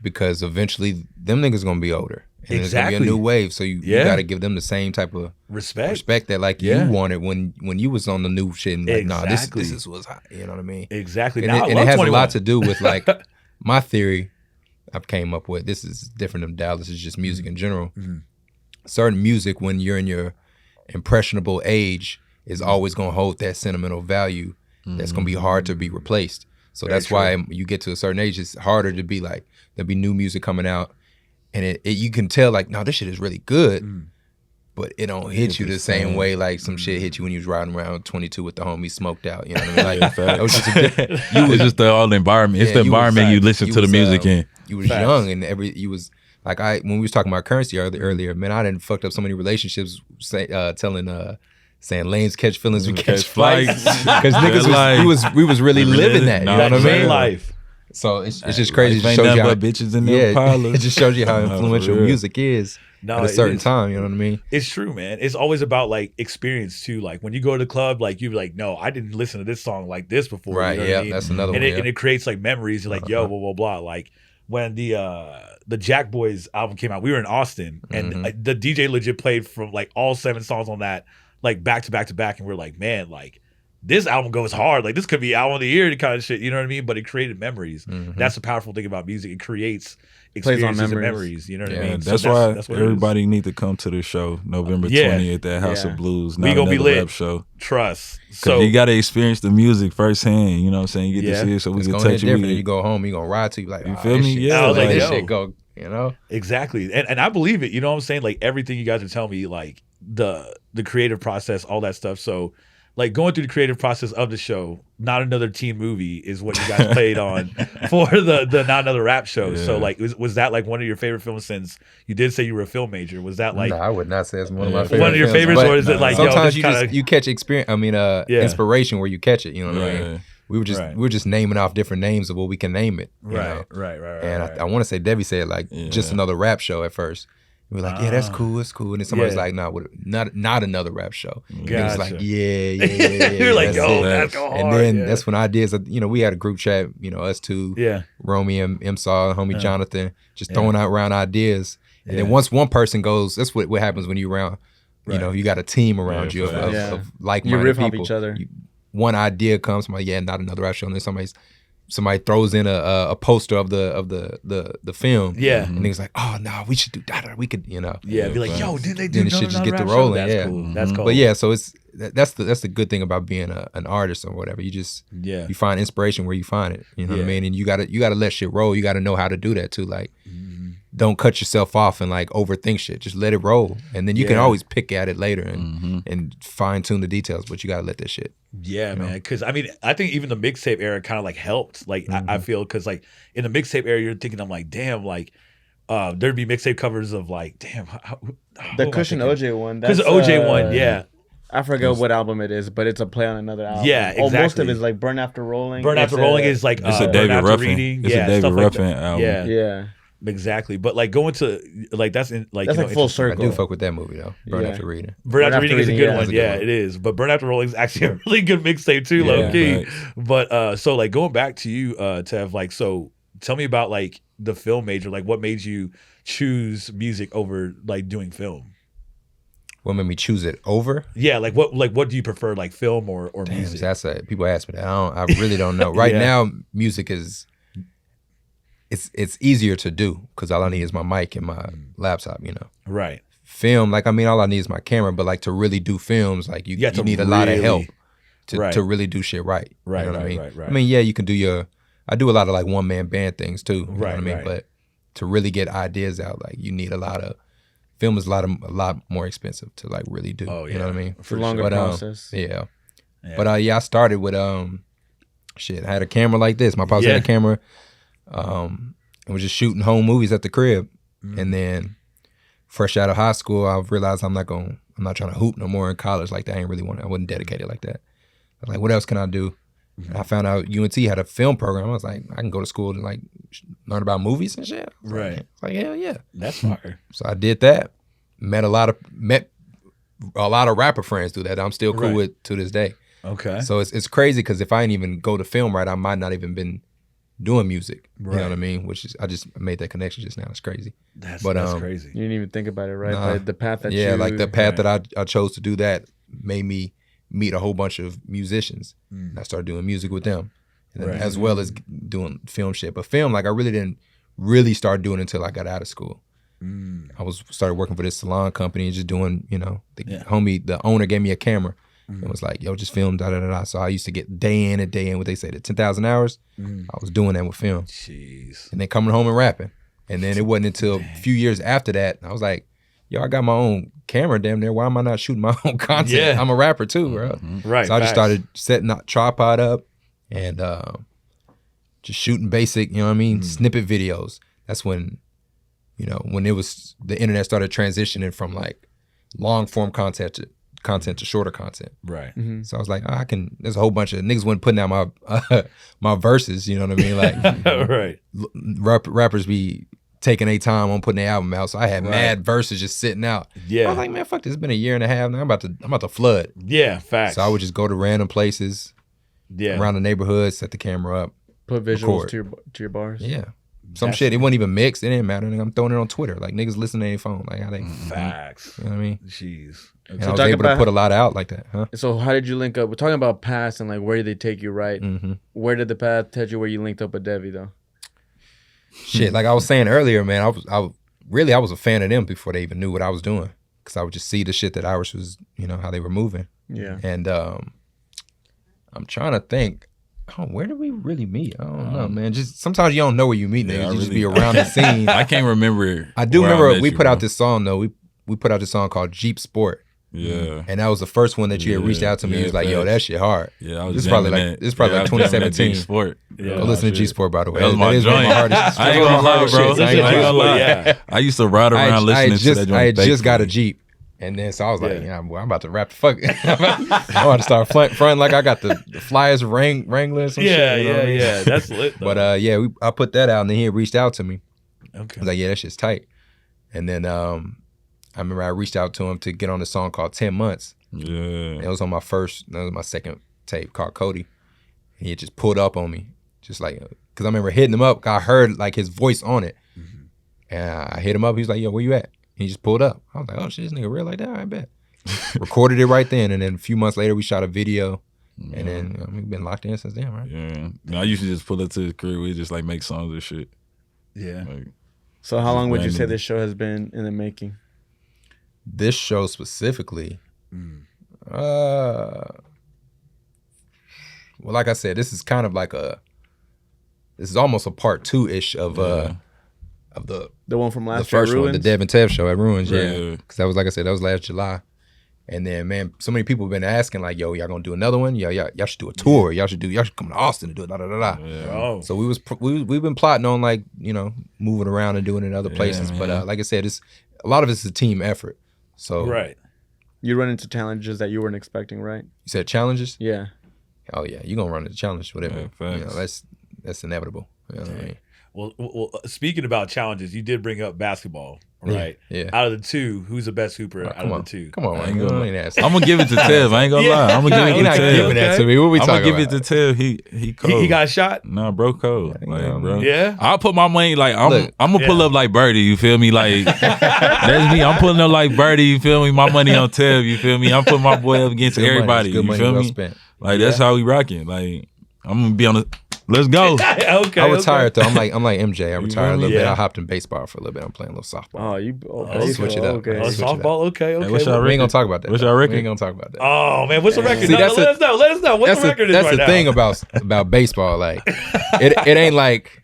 because eventually them niggas gonna be older, And there's gonna be Exactly. a new wave. So you, Yeah. you gotta give them the same type of Respect. respect that like Yeah. you wanted when when you was on the new shit and like, nah, this Exactly. this is what's hot. You know what I mean? Exactly. And, Now, it, and it has 21. a lot to do with (laughs) like my theory I've came up with. This is different than Dallas, it's just music in general. Mhm. Certain music when you're in your impressionable age is Mm-hmm. always gonna hold that sentimental value that's gonna be hard to be replaced. So Very that's why you get to a certain age, it's harder to be like there'll be new music coming out, and it, it you can tell like no, this shit is really good, Mm. but it don't hit you the same way like some shit hit you when you was riding around 22 with the homies smoked out. You know what I mean? (laughs) Like it was just a, (laughs) You was just the all environment. It's Yeah, the you was environment you listen You to the music uh, in. you was Facts. young and every you was like I when we was talking about Curren$y earlier, earlier man, I didn't fucked up so many relationships say, uh, telling uh saying lanes catch feelings, we Mm, catch catch flights because (laughs) niggas was, Like- we was we was really living that. You know what I. Mean? life. So it's, it's just crazy. It just ain't shows you how bitches in yeah, parlors. (laughs) it just shows you how (laughs) influential music is No, at a certain time. You know what I mean? It's true, man. It's always about like experience too. Like when you go to the club, like you're like, no, I didn't listen to this song like this before. Right? You know yeah, I mean? that's another and one. it, yeah. and it creates like memories. You're like, yo, blah blah blah. Like when the uh the Jack Boys album came out, we were in Austin, and Mhm. uh, the DJ legit played from like all seven songs on that, like back to back to back, and we are like, man, like this album goes hard. Like this could be album of the year, kind of shit. You know what I mean? But it created memories. Mhm. That's the powerful thing about music. It creates Plays on experiences and memories. memories. You know what Yeah, I mean? So that's, why what it is. everybody need to come to the show November Yeah. twentieth at House Yeah. of Blues. We Not gonna be another lit. rap show. trust. Cause So you got to experience the music firsthand. You know what I'm saying? You get Yeah. to see it, so we it's can touch it. different. We and you go home, you gonna ride to you like, You "Ah, feel me? shit- Yeah, I was like, like, this yo. shit go. You know? Exactly. And and I believe it. You know what I'm saying? Like everything you guys are telling me, like the the creative process, all that stuff. So like going through the creative process of the show, not another teen movie is what you guys played on (laughs) for the the not another rap show. So like was, was that like one of your favorite films since you did say you were a film major? Was that like no, I would not say it's one of Yeah. my One of your films, favorites, but or is it like, sometimes this you kinda- just you catch experience? I mean, uh, Yeah. inspiration where you catch it. You know what I mean? We were just Right. we were just naming off different names of what we can name it. you right, know? right, right, right, And right. I, I want to say Debbie said like just another rap show at first. We were like, yeah, that's Ah. cool, it's cool. And then somebody's Yeah. like, nah, not not another rap show. And it was like, yeah, (laughs) yeah, yeah, yeah. You're like, that's yo, that's go hard. And then yeah. that's when ideas, you know, we had a group chat, you know, us two, yeah, Romy and M Saw, homie Yeah. Jonathan, just Yeah. throwing out around ideas. And then once one person goes, that's what, what happens when you around, you know, you got a team around Yeah, you of, of, of like You minded riff people. off each other. You- one idea comes, somebody, yeah, not another rap show. And then somebody's somebody throws in a, a, a poster of the of the the the film. yeah, And niggas like, oh no, we should do that. We could, you know. yeah. Be like, yo, did they do Then the shit Another just get to rolling, That's yeah. cool. That's Mhm. cool. But yeah, so it's that, that's the that's the good thing about being a, an artist or whatever. You just yeah, you find inspiration where you find it. You know what I mean? And you gotta you gotta let shit roll. You gotta know how to do that too. Like Mhm. Don't cut yourself off and like overthink shit. Just let it roll. And then you can always pick at it later and Mhm. and fine tune the details, but you gotta let that shit. Yeah, you know? man. Because I mean, I think even the mixtape era kind of like helped. Like I, I Mhm. feel because like in the mixtape era, you're thinking I'm like, damn, like uh, there'd be mixtape covers of like, damn, how, The Kush and OJ one. Because That's the OJ uh, one, yeah, I forget what album it is, but it's a play on another album. Yeah, Oh, most of it is like Burn After Rolling. Burn After Rolling a- is like It's uh, a David Ruffin. reading, It's yeah, a David stuff like Ruffin album. Yeah, Yeah. Exactly. But like going to like that's in like That's you like full interesting- I circle. do fuck with that movie though. Burn Yeah. after reading. Burn Burn After After Reading is a good yeah. one. A good Yeah, one. it is. But Burn After Rolling is actually a really good mixtape too, Yeah, low key. facts. But uh, so like going back to you, uh, Tev, like so, tell me about like the film major. Like, what made you choose music over like doing film? What made me choose it over? Yeah, like what like what do you prefer, like film or or Damn, music? that's a people ask me that. I don't. I really don't know. (laughs) Right Yeah. now, music is. It's it's easier to do because all I need is my mic and my Mm. laptop. You know, right. film like I mean, all I need is my camera. But like to really do films, like you You you, to need a lot of help to Right. to really do shit right. Right, You know what right, I mean? right, right. I mean, yeah, you can do your. I do a lot of like one man band things too. You know Right, what I mean? right. But to really get ideas out, like you need a lot of. Film is a lot of a lot more expensive to like really do. Oh, yeah. You know what I mean? For a longer But, um, process. Yeah. Yeah. But uh, yeah, I started with um, shit. I had a camera like this. My pops Yeah. had a camera, um, and was just shooting home movies at the crib. Mm. And then, fresh out of high school, I realized I'm not going. I'm not trying to hoop no more in college like that. I ain't really want. I wasn't dedicated like that. I was like, what else can I do? Mm-hmm. I found out UNT had a film program. I was like, I can go to school and like learn about movies and shit. Right. Like, like hell yeah. That's fire. So I did that. Met a lot of met a lot of rapper friends through that. I'm still cool Right. with to this day. Okay. So it's it's crazy because if I didn't even go to film right, I might not even been doing music. You know what I mean? Which is I just made that connection just now. It's crazy. That's But, that's um, crazy. You didn't even think about it, right? Nah. But the path that yeah, you like the path right. that I, I chose to do that made me meet a whole bunch of musicians. Mm. And I started doing music with them, and then Right. as well as doing film shit. But film, like I really didn't really start doing until I got out of school. Mm. I was started working for this salon company and just doing, you know, the Yeah. homie, the owner gave me a camera Mhm. and was like, yo, just film, da da da da. So I used to get day in and day in what they say, the 10,000 hours. Mm. I was doing that with film Jeez. and then coming home and rapping. And then it wasn't until a few years after that, I was like, yo, I got my own camera damn near. Why am I not shooting my (laughs) own content? Yeah. I'm a rapper too, bro. Right. So I just facts. started setting that tripod up and um, just shooting basic, you know what I mean, Mm. snippet videos. That's when, you know, when it was the internet started transitioning from like long form content to content to shorter content. Right. Mhm. So I was like, oh, I can. There's a whole bunch of niggas wasn't putting out my uh, (laughs) my verses. You know what I mean? Like (laughs) right. rap, rappers be taking a time on putting their album out. So I had Right. mad verses just sitting out. Yeah. I Yeah. was like, man, fuck this. It's been a year and a half now. I'm about to I'm about to flood. yeah. Facts. So I would just go to random places yeah. around the neighborhood, set the camera up. Put visuals Record. to your to your bars. Yeah. Some That's- shit. It wasn't even mixed. It didn't matter. Nigga, I'm throwing it on Twitter. Like niggas listening to their phone. Like how they. Facts. You know what I mean? Jeez. And Okay. I was talk able to put a lot out like that, huh? So how did you link up? We're talking about past and like where did they take you, right? hmm Where did the path take you? Where you linked up with Devi though? Shit, like I was saying earlier, man, I was, I really, I was a fan of them before they even knew what I was doing, because I would just see the shit that Irish was, you know, how they were moving, Yeah. and um, I'm trying to think, oh, where did we really meet? I don't know, Um, man. Just sometimes you don't know where you meet yeah, niggas. I you just be around the (laughs) scene. I can't remember. I do remember met we you, put out this song though. We we put out this song called Jeep Sport, Yeah, and that was the first one that you had reached out to me. yeah, you was like, "Yo, facts. that shit hard." yeah. I was This is probably like- this is probably yeah, like I was jamming that 2017. Jeep Sport. Yeah. Go listen to. Jeep Sport, by the way. That was my is one of joint. hardest- I ain't gonna my lie, hardest bro. I ain't gonna lie. Sport, lie. yeah. (laughs) I used to ride around I listening had to just that joint. I had just got a Jeep. And then so I was like, Yeah. yeah, I'm, I'm about to wrap the fuck. (laughs) I'm about to start front, front like I got the, the flyers wrang, wrangler some Yeah. shit. you know Yeah. I mean? Yeah. That's lit. (laughs) But uh, yeah, we, I put that out, and then he reached out to me. Okay. I was like, yeah, that shit's tight. And then um, I remember I reached out to him to get on a song called Ten Months. Yeah, It was on my first, that was my second tape called Cody. And he had just pulled up on me, just like, because I remember hitting him up. I heard like his voice on it. Mhm. And I hit him up. He was like, yo, where you at? He just pulled up. I was like, oh shit, this nigga real like that? I bet. (laughs) Recorded it right then. And then a few months later, we shot a video. And then you know, we've been locked in since then, right? yeah. No, I used to just pull up to the crib. We just like make songs and shit. Yeah. Like, So how long would you say this show has been in the making? This show specifically, Mm. uh, well, like I said, this is kind of like a, this is almost a part two ish of uh Yeah. Of the The one from the last year, first one, the Ruins? Dev and Tev show at Ruins, yeah. Yeah. Because that was like I said, that was last July. And then man, so many people have been asking like, "Yo, y'all gonna do another one? Yeah, y'all, y'all should do a tour. Y'all should do. Y'all should come to Austin to do it." Da da da da. yeah. Oh. So we was we we've been plotting on like you know moving around and doing it in other Yeah, places. But uh, like I said, it's a lot of it's a team effort. So Right. You run into challenges that you weren't expecting, right? you said challenges. Yeah. Oh yeah, you are gonna run into challenge, whatever. Yeah, you know, that's that's inevitable. You know what I mean? Well, well, uh, speaking about challenges, you did bring up basketball, right? Yeah. Out of the two, who's the best hooper Oh, out come of on, the two? come on, I man. ain't You gonna- ain't ask. I'm gonna give it to (laughs) Tev. I ain't gonna Yeah. lie. I'm gonna Nah, give you're it not to giving Tev. it that to me. What we I'm talking gonna give about? it to Tev. He he cold. He, he got shot. Nah, bro, cold. Yeah, Like, um, bro. Yeah. I'll put my money like I'm. Look. I'm gonna pull Yeah. up like Birdie. You feel me? Like (laughs) that's me. I'm pulling up like Birdie. You feel me? My money on Tev. You feel me? I'm putting my boy up against Good everybody. It's good you feel well me? spent. Like that's how we rocking. Like I'm gonna be on the. Let's go. (laughs) okay. I retired though. I'm like I'm like MJ. I retired a feel me? little bit. I hopped in baseball for a little bit. I'm playing a little softball. Oh, you okay? Oh, switch it up. Okay. Oh, Switch up. softball. Okay. Okay. what's Well- y'all we ain't gonna talk about that. What's y'all We ain't gonna talk about that. Oh man, what's the record? See, No, that's let the- us know. Let us know. What's that's the the, record that's is the right thing about about baseball. Like it it ain't like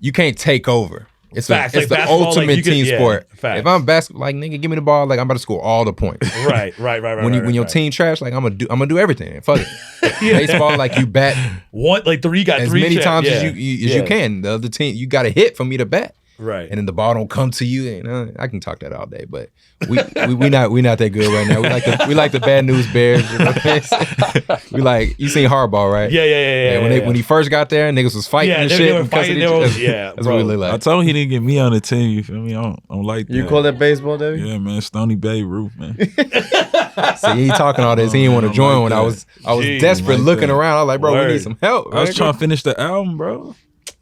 you can't take over. It's, Facts, a, it's like the like, ultimate can- team yeah, sport. facts. If I'm basketball, like nigga, give me the ball. Like I'm about to score all the points. (laughs) Right, right, right, right. when you right, when your right. team trash, like I'm gonna do I'm gonna do everything. Fuck it. (laughs) Baseball, like you bat one like three, you got as three many times as you, you as yeah. you can. The other team, you got to hit for me to bat, Right. and then the ball don't come to you. And uh, I can talk that all day, but we we, we not we not that good right now. We like the we like the bad news bears. You know what I'm saying? (laughs) we like you seen hardball, right? yeah, yeah, yeah, yeah. Yeah, when yeah, they when he first got there, niggas was fighting Yeah, and they- shit. they were and fighting, they were- yeah, that's what we bro. look I told him he didn't get me on the team. You feel me? I don't, I don't like that. You call that baseball, David? Yeah, man. Stony Bay roof, man. (laughs) See, he talking all this. He didn't want to join like when I was I was Jeez, desperate like looking that. around. I was like, bro, we need some help. I was trying to finish the album, bro.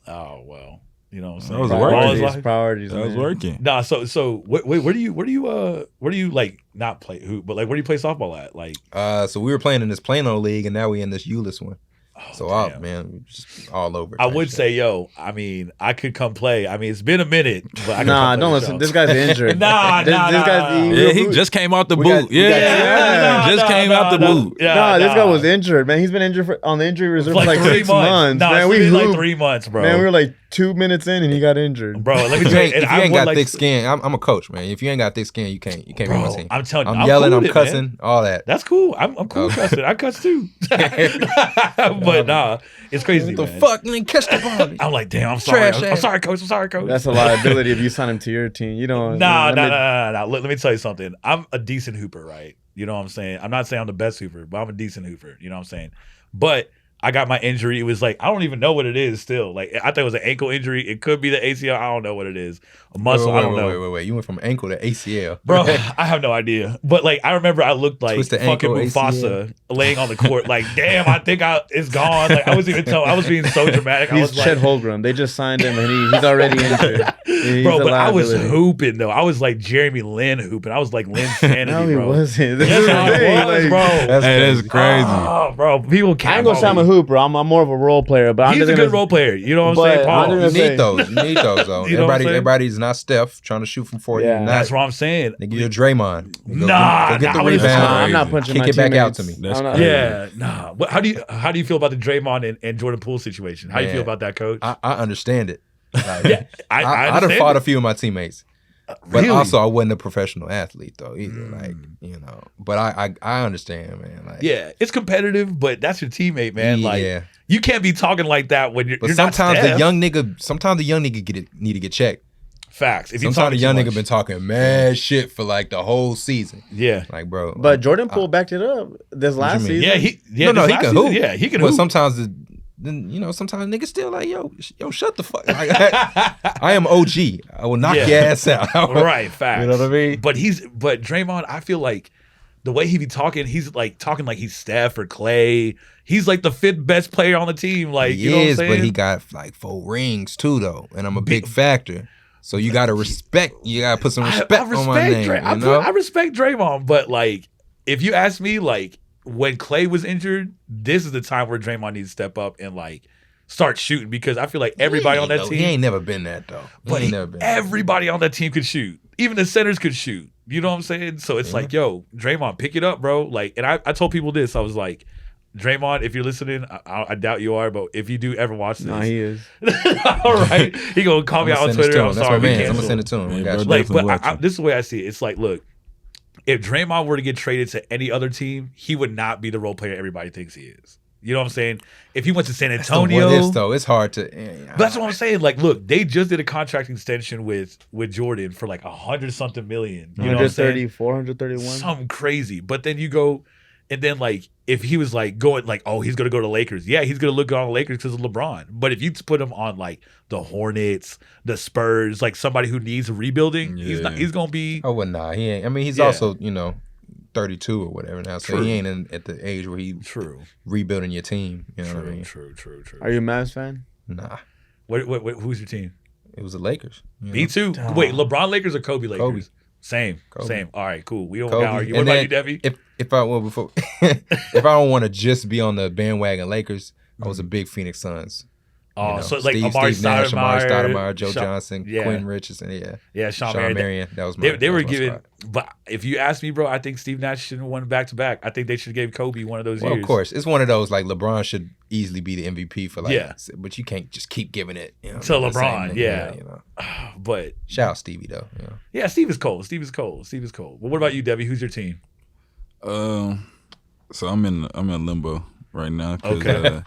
Oh well, you know what I'm That saying. was All working. his Priorities, life? priorities. That was working. Nah, so so wait, wait, where do you where do you uh where do you like not play who but like where do you play softball at? Like Uh, so we were playing in this Plano league, and now we in this Ulyss one. Oh, So, uh, damn. man, just all over. I would shit. say, yo, I mean, I could come play. I mean, it's been a minute, but I Nah, come play don't listen. y'all. This guy's injured. Nah, (laughs) this, nah, this nah, guy's nah. Yeah, he just came out the We boot. got- we yeah, got- yeah, just nah, came nah, out the nah. boot. Yeah, nah, this guy was injured, man. He's been injured for, on the injury reserve It's for like three six months. Nah, man, it's we been like three months, bro. Man, we were like two minutes in and he got injured. bro, let me If tell you you, ain't, and if you ain't got thick skin, I'm, I'm a coach, man. If you ain't got thick skin, you can't you can't be on my team. I'm telling you, I'm, I'm yelling, I'm with it, man. cussing, all that. That's cool. I'm, I'm cool Okay. cussing. I cuss too. (laughs) but um, nah, it's crazy. What the man. fuck, man? Catch the ball. (laughs) I'm like, damn, I'm sorry. Trash I'm, I'm sorry, coach. I'm sorry, coach. That's a liability if you sign him to your team. You don't. Nah, I nah, mean, nah, nah, nah. Let, let me tell you something. I'm a decent hooper, right? You know what I'm saying? I'm not saying I'm the best hooper, but I'm a decent hooper. You know what I'm saying? But I got my injury. It was like I don't even know what it is still. Like I thought it was an ankle injury. It could be the ACL. I don't know what it is. A muscle. Wait, wait, I don't wait, know. Wait, wait, wait. You went from ankle to ACL, Bro, (laughs) I have no idea. But like I remember I looked like Twisted fucking ankle, Mufasa laying on the court. (laughs) Like, damn, I think I it's gone. Like I was even tell I was being so dramatic. I He's was like, Chet Holmgren. They just signed him and he, he's already injured. (laughs) He's bro, a but I was hooping though. I was like Jeremy Lin hooping. I was like Lin Sanity, No, he bro. wasn't. This Yes, is the I was, like- bro. That's Hey, that's crazy. crazy. Oh, bro, people can't. ain't gonna say I'm a hooper. I'm, I'm more of a role player, but I'm He's just a gonna, good role player. You know what I'm But saying, I'm Paul? gonna You say- need those. You need those though. (laughs) You know what I'm Everybody, saying? everybody's not Steph trying to shoot from forty. Yeah. Not, That's what I'm saying. Nigga, you're Draymond. Go, Nah, go get nah, the I wouldn't- rebound. Nah, I'm not punching Kick my it back out to teammates. me. That's I'm not- crazy. Yeah, nah. What, how do you how do you feel about the Draymond and, and Jordan Poole situation? How do you feel about that, coach? I, I understand it. Like, yeah, I, I, I, I'd have understand fought it. a few of my teammates, but Really? also I wasn't a professional athlete though either. Mm. Like you know, but I, I I understand, man. Like Yeah, it's competitive, but that's your teammate, man. Like yeah. you can't be talking like that when you're. But you're sometimes not the young nigga, sometimes the young nigga get it, need to get checked. facts. If you Sometimes the young too nigga much. been talking mad shit for like the whole season. yeah, Like, bro. But Jordan Poole backed it up this last mean? season. yeah, he yeah, no, no, he last can season, hoop. Yeah, he can But hoop. sometimes the, then you know, sometimes niggas still like, yo, sh- yo, shut the fuck. Like, I, I am OG. I will knock Yeah. your ass out. (laughs) right, facts. You know what I mean? But he's but Draymond, I feel like the way he be talking, he's like talking like he's Steph or Clay. He's like the fifth best player on the team. Like he you know is, what I'm but saying? he got like four rings too, though, and I'm a big factor. So you gotta respect. You gotta put some I- respect, I, on my respect name. Dray- I, you put- know? I respect Draymond, but like if you ask me, like when Clay was injured, this is the time where Draymond needs to step up and like start shooting because I feel like everybody on that ain't- team, He ain't never been that though. He but ain't he- never been. that. everybody on that team could shoot. Even the centers could shoot. You know what I'm saying? So it's Yeah. like, yo, Draymond, pick it up, bro. Like, and I, I told people this. I was like, Draymond, if you're listening, I, I, I doubt you are, but if you do ever watch this, No, he is. (laughs) all right, he gonna call me out on this Twitter. to I'm. That's sorry, man. I'm gonna send it to him. Man, bro, like, but I, I, this is the way I see it. It's like, look, if Draymond were to get traded to any other team, he would not be the role player everybody thinks he is. You know what I'm saying? If he went to San That's the Antonio, what though. It's hard to. eh, but that's what I'm saying. Like, look, they just did a contract extension with with Jordan for like a hundred something million. You know what I'm saying? 431. Something crazy. But then you go, and then like if he was like going like, oh, he's gonna go to Lakers. Yeah, he's gonna look on the Lakers because of LeBron. But if you put him on like the Hornets, the Spurs, like somebody who needs rebuilding, he's not. He's gonna be. Oh well, nah, he ain't. I mean, he's Yeah. also you know, thirty two or whatever now, so True. he ain't in, at the age where he True, rebuilding your team. You know true, what I mean? true, true, true. Are you a Mavs fan? Nah, What, what, what, who's your team? it was the Lakers. you Me know? too. Duh. Wait, LeBron Lakers or Kobe Lakers? Kobe. Same, Kobe. same. All right, cool. We don't Kobe. argue. And What about then you, Debbie? If if I well before (laughs) if I don't want to just be on the bandwagon Lakers, I was a mm. big Phoenix Suns. Oh, you know, so it's like Steve, Amar'e Steve Nash, Amar'e Stoudemire, Stoudemire, Joe Sean- Johnson, yeah. Quentin Richardson, yeah, yeah, Shawn, Shawn, Marion. Marion. That was my. They, they that were was giving, spot. but if you ask me, bro, I think Steve Nash should have won back to back. I think they should have gave Kobe one of those Well, years. of course, it's one of those like LeBron should easily be the MVP for like, Yeah. but you can't just keep giving it you know, To the same LeBron, nigga, yeah. You know, (sighs) But shout out Stevie though. You know. yeah, Steve is cold. Steve is cold. Steve is cold. Well, what about you, Debbie? Who's your team? Um, so I'm in I'm in limbo right now. 'cause, Okay. Uh,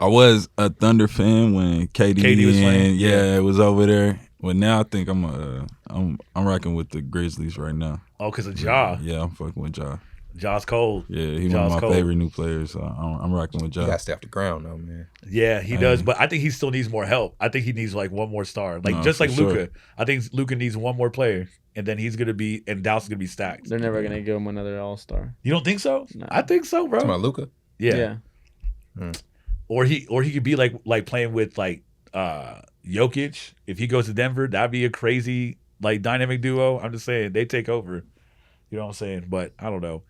I was a Thunder fan when KD, KD was and playing, yeah, yeah. it was over there. But now I think I'm uh I'm I'm rocking with the Grizzlies right now. Oh, because of Ja. Yeah, I'm fucking with Ja. Ja's cold. Yeah, he one Ja's of my cold. favorite new players. So I'm, I'm rocking with You Ja. got to stay off the ground though, man. Yeah, he I does. am. But I think he still needs more help. I think he needs like one more star. Like No, just for like sure. Luka. I think Luka needs one more player. And then he's gonna be and Dallas is gonna be stacked. They're never gonna give him another All Star. You don't think so? No. I think so, bro. Talking about Luka. yeah. Or he or he could be like like playing with like uh Jokic, if he goes to Denver, that'd be a crazy like dynamic duo. I'm just saying they take over. You know what I'm saying? But I don't know.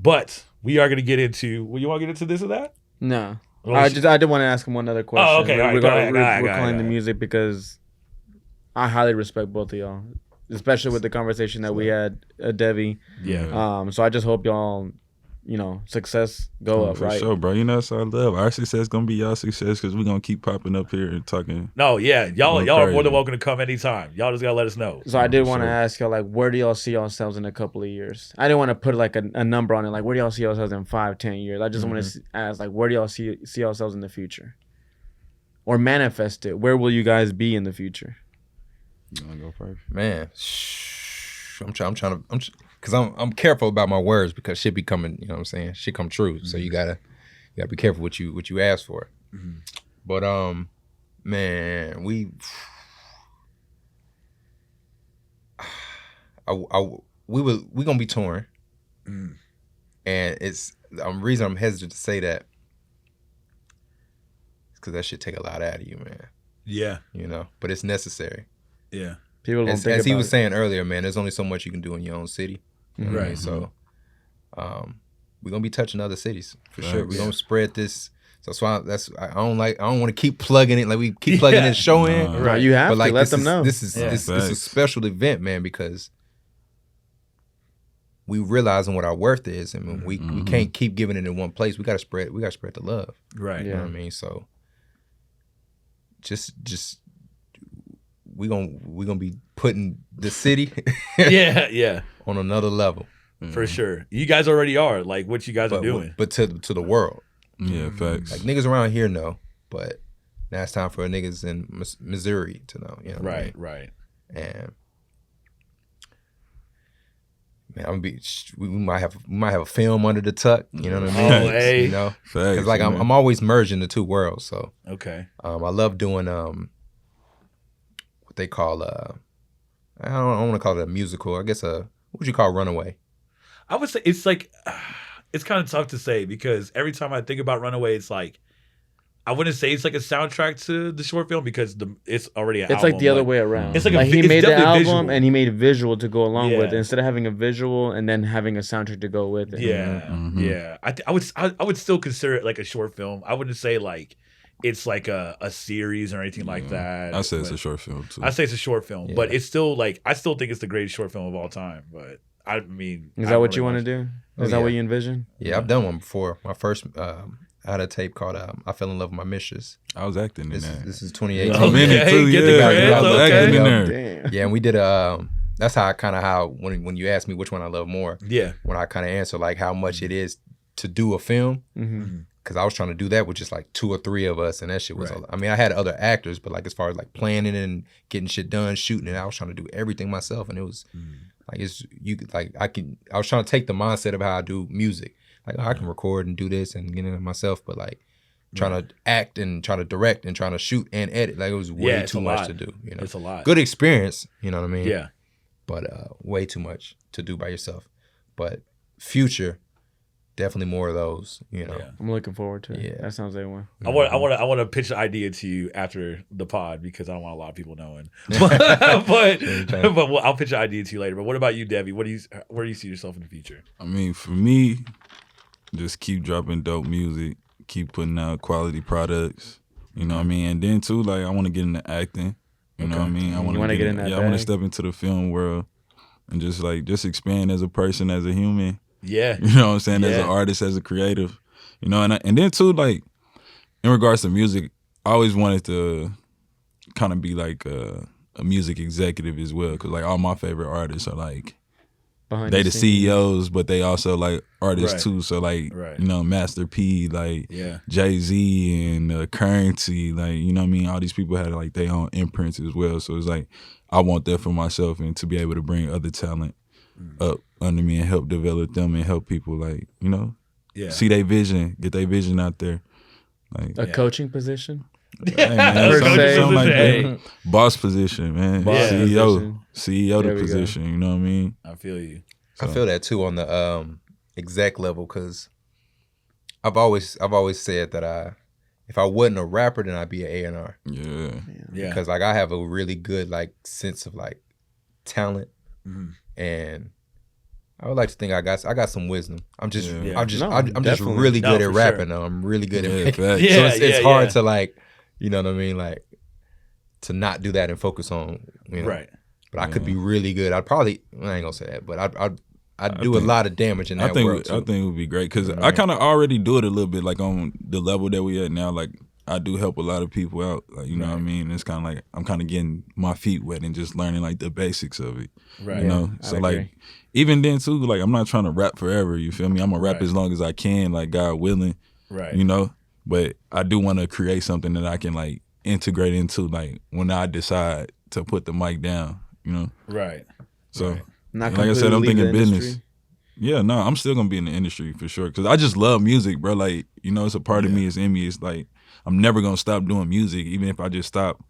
But we are gonna get into. Well, you want to get into this or that? No. Oh, I just I did want to ask him one other question. Oh, okay, all right, go regarding, ahead, go ahead, go ahead, regarding go the music because I highly respect both of y'all, especially with the conversation that we had at Devi. yeah. Um, so I just hope y'all, you know, success go Oh, up, for right? sure, bro. You know, that's our love. Our success gonna be y'all success because we're gonna keep popping up here and talking. No, yeah, y'all y'all are more than welcome to come anytime. Y'all just gotta let us know. So I did want to Sure. ask y'all, like, where do y'all see yourselves in a couple of years? I didn't want to put like a, a number on it, like, where do y'all see yourselves in five, ten years? I just want Mm-hmm. to ask, like, where do y'all see see yourselves in the future, or manifest it? Where will you guys be in the future? You wanna go first? Man, shh, I'm trying. I'm trying to. I'm because I'm I'm careful about my words because shit be coming. You know what I'm saying? Shit come true. So you gotta you gotta be careful what you what you ask for. But um, man, we. (sighs) I, I, we were we gonna be touring, Mm. and it's the um, reason I'm hesitant to say that. Because that should take a lot out of you, man. Yeah, You know, but it's necessary. yeah, People don't As, think as he was it. saying earlier, man, there's only so much you can do in your own city. You know what I mean? Right. So, um, we're gonna be touching other cities for sure. We're gonna spread this. So that's why that's I I don't like I don't want to keep plugging it like we keep (laughs) plugging Yeah. this show in. Nah. Right, you have But to like let them is, know. This is Yeah. this, it's a special event, man, because we realizing what our worth is, and we we Mhm. can't keep giving it in one place. We gotta spread. We gotta spread the love. right. You know Yeah. what I mean? So just just we gonna we gonna be putting the city (laughs) yeah, yeah, on another level. for sure. You guys already are like what you guys But are doing. but to to the world, Yeah, facts. like niggas around here know, but now it's time for niggas in Missouri to know. You know, what I right, right. And man, I'm gonna be. We we might have we might have a film under the tuck. You know what I mean? Oh, hey. You know, facts. because like I'm. I'm always merging the two worlds. So Okay. um, I love doing um what they call uh I don't, I don't want to call it a musical. I guess a what would you call Runaway? I would say it's like (sighs) it's kind of tough to say because every time I think about Runaway, it's like I wouldn't say it's like a soundtrack to the short film because the it's already an It's like the other way around. It's like a he it's made the album visual. and he made a visual to go along with it instead of having a visual and then having a soundtrack to go with it. Yeah, Mhm. yeah. I, th- I would I, I would still consider it like a short film. I wouldn't say like it's like a, a series or anything like that. I say it's a short film too. I say it's a short film, but it's still like I still think it's the greatest short film of all time. But I mean, Is I that what don't you want to watch- do? Oh, Is that yeah. what you envision? Yeah, I've done one before. My first um, I had a tape called um, "I Fell in Love with My Mistress." I was acting in This that. this is 2018. I'm in it too. get yeah, I was okay. acting in Yeah. there. Damn. Yeah, and we did a. Um, that's how I kind of how when when you ask me which one I love more, Yeah, when I kind of answer like how much it is to do a film, hmm because I was trying to do that with just like two or three of us, and that shit was. Right. I mean, I had other actors, but like as far as like planning and getting shit done, shooting it, I was trying to do everything myself, and it was like it's you could- like I can. I was trying to take the mindset of how I do music. Like I can record and do this and get it myself, but like trying to act and trying to direct and trying to shoot and edit, like it was way Yeah, too much lot. to do. You know, it's a lot. good experience. You know what I mean? Yeah, but uh, way too much to do by yourself. But future, definitely more of those. You know, yeah. I'm looking forward to it. Yeah. That sounds like one. I want I want to I want to pitch an idea to you after the pod because I don't want a lot of people knowing. (laughs) (laughs) but but, but well, I'll pitch an idea to you later. But what about you, Debbie? What do you where do you see yourself in the future? I mean, for me, just keep dropping dope music, keep putting out quality products. You know what I mean? And then too, like I want to get into acting. You know what I mean? I want wanna to get in that Yeah, I want to step into the film world and just like just expand as a person, as a human. Yeah, (laughs) You know what I'm saying? As an artist, as a creative. You know, and I, and then too, like in regards to music, I always wanted to kind of be like a, a music executive as well, because like all my favorite artists are like Behind they the scenes. CEOs, but they also like artists Right. too. So like Right. you know, Master P, like yeah, Jay Z and uh, Curren$y, like you know what I mean. All these people had like their own imprints as well. So it's like I want that for myself and to be able to bring other talent. Up under me and help develop them and help people like you know yeah. see their vision, get their vision out there. Like A Yeah. coaching position. (laughs) hey, man, (laughs) something, something like that. boss position, man. Boss CEO, position. CEO There the we go. position. You know what I mean? I feel you. I feel that too on the um exec level because I've always I've always said that I if I wasn't a rapper, then I'd be an A and R Yeah. Yeah. because like I have a really good like sense of like talent Mhm. And. I would like to think I got I got some wisdom. I'm just Yeah. Yeah. I'm just No, I'm, I'm just really good for at sure. rapping. Though. I'm really good Yeah, at facts. Yeah. so it's, it's hard yeah. to like you know what I mean like to not do that and focus on you know Right. but I could be really good. I'd probably I ain't gonna say that, but I'd I'd, I'd I do think- a lot of damage in that I think world I think it would be great because You know I what I kind of already do it a little bit, like on the level that we at now. Like I do help a lot of people out, like you know what I mean. It's kind of like I'm kind of getting my feet wet and just learning like the basics of it. Right. You know, I so agree. like even then too, like I'm not trying to rap forever. You feel me? I'm gonna rap Right. as long as I can, like God willing. Right. You know, but I do want to create something that I can like integrate into, like when I decide to put the mic down. You know, Right. so. Right. Not Like I said, I'm thinking business. industry. Yeah, no, I'm still gonna be in the industry for sure because I just love music, bro. Like, you know, it's a part of me. It's in me. It's like I'm never gonna stop doing music, even if I just stop,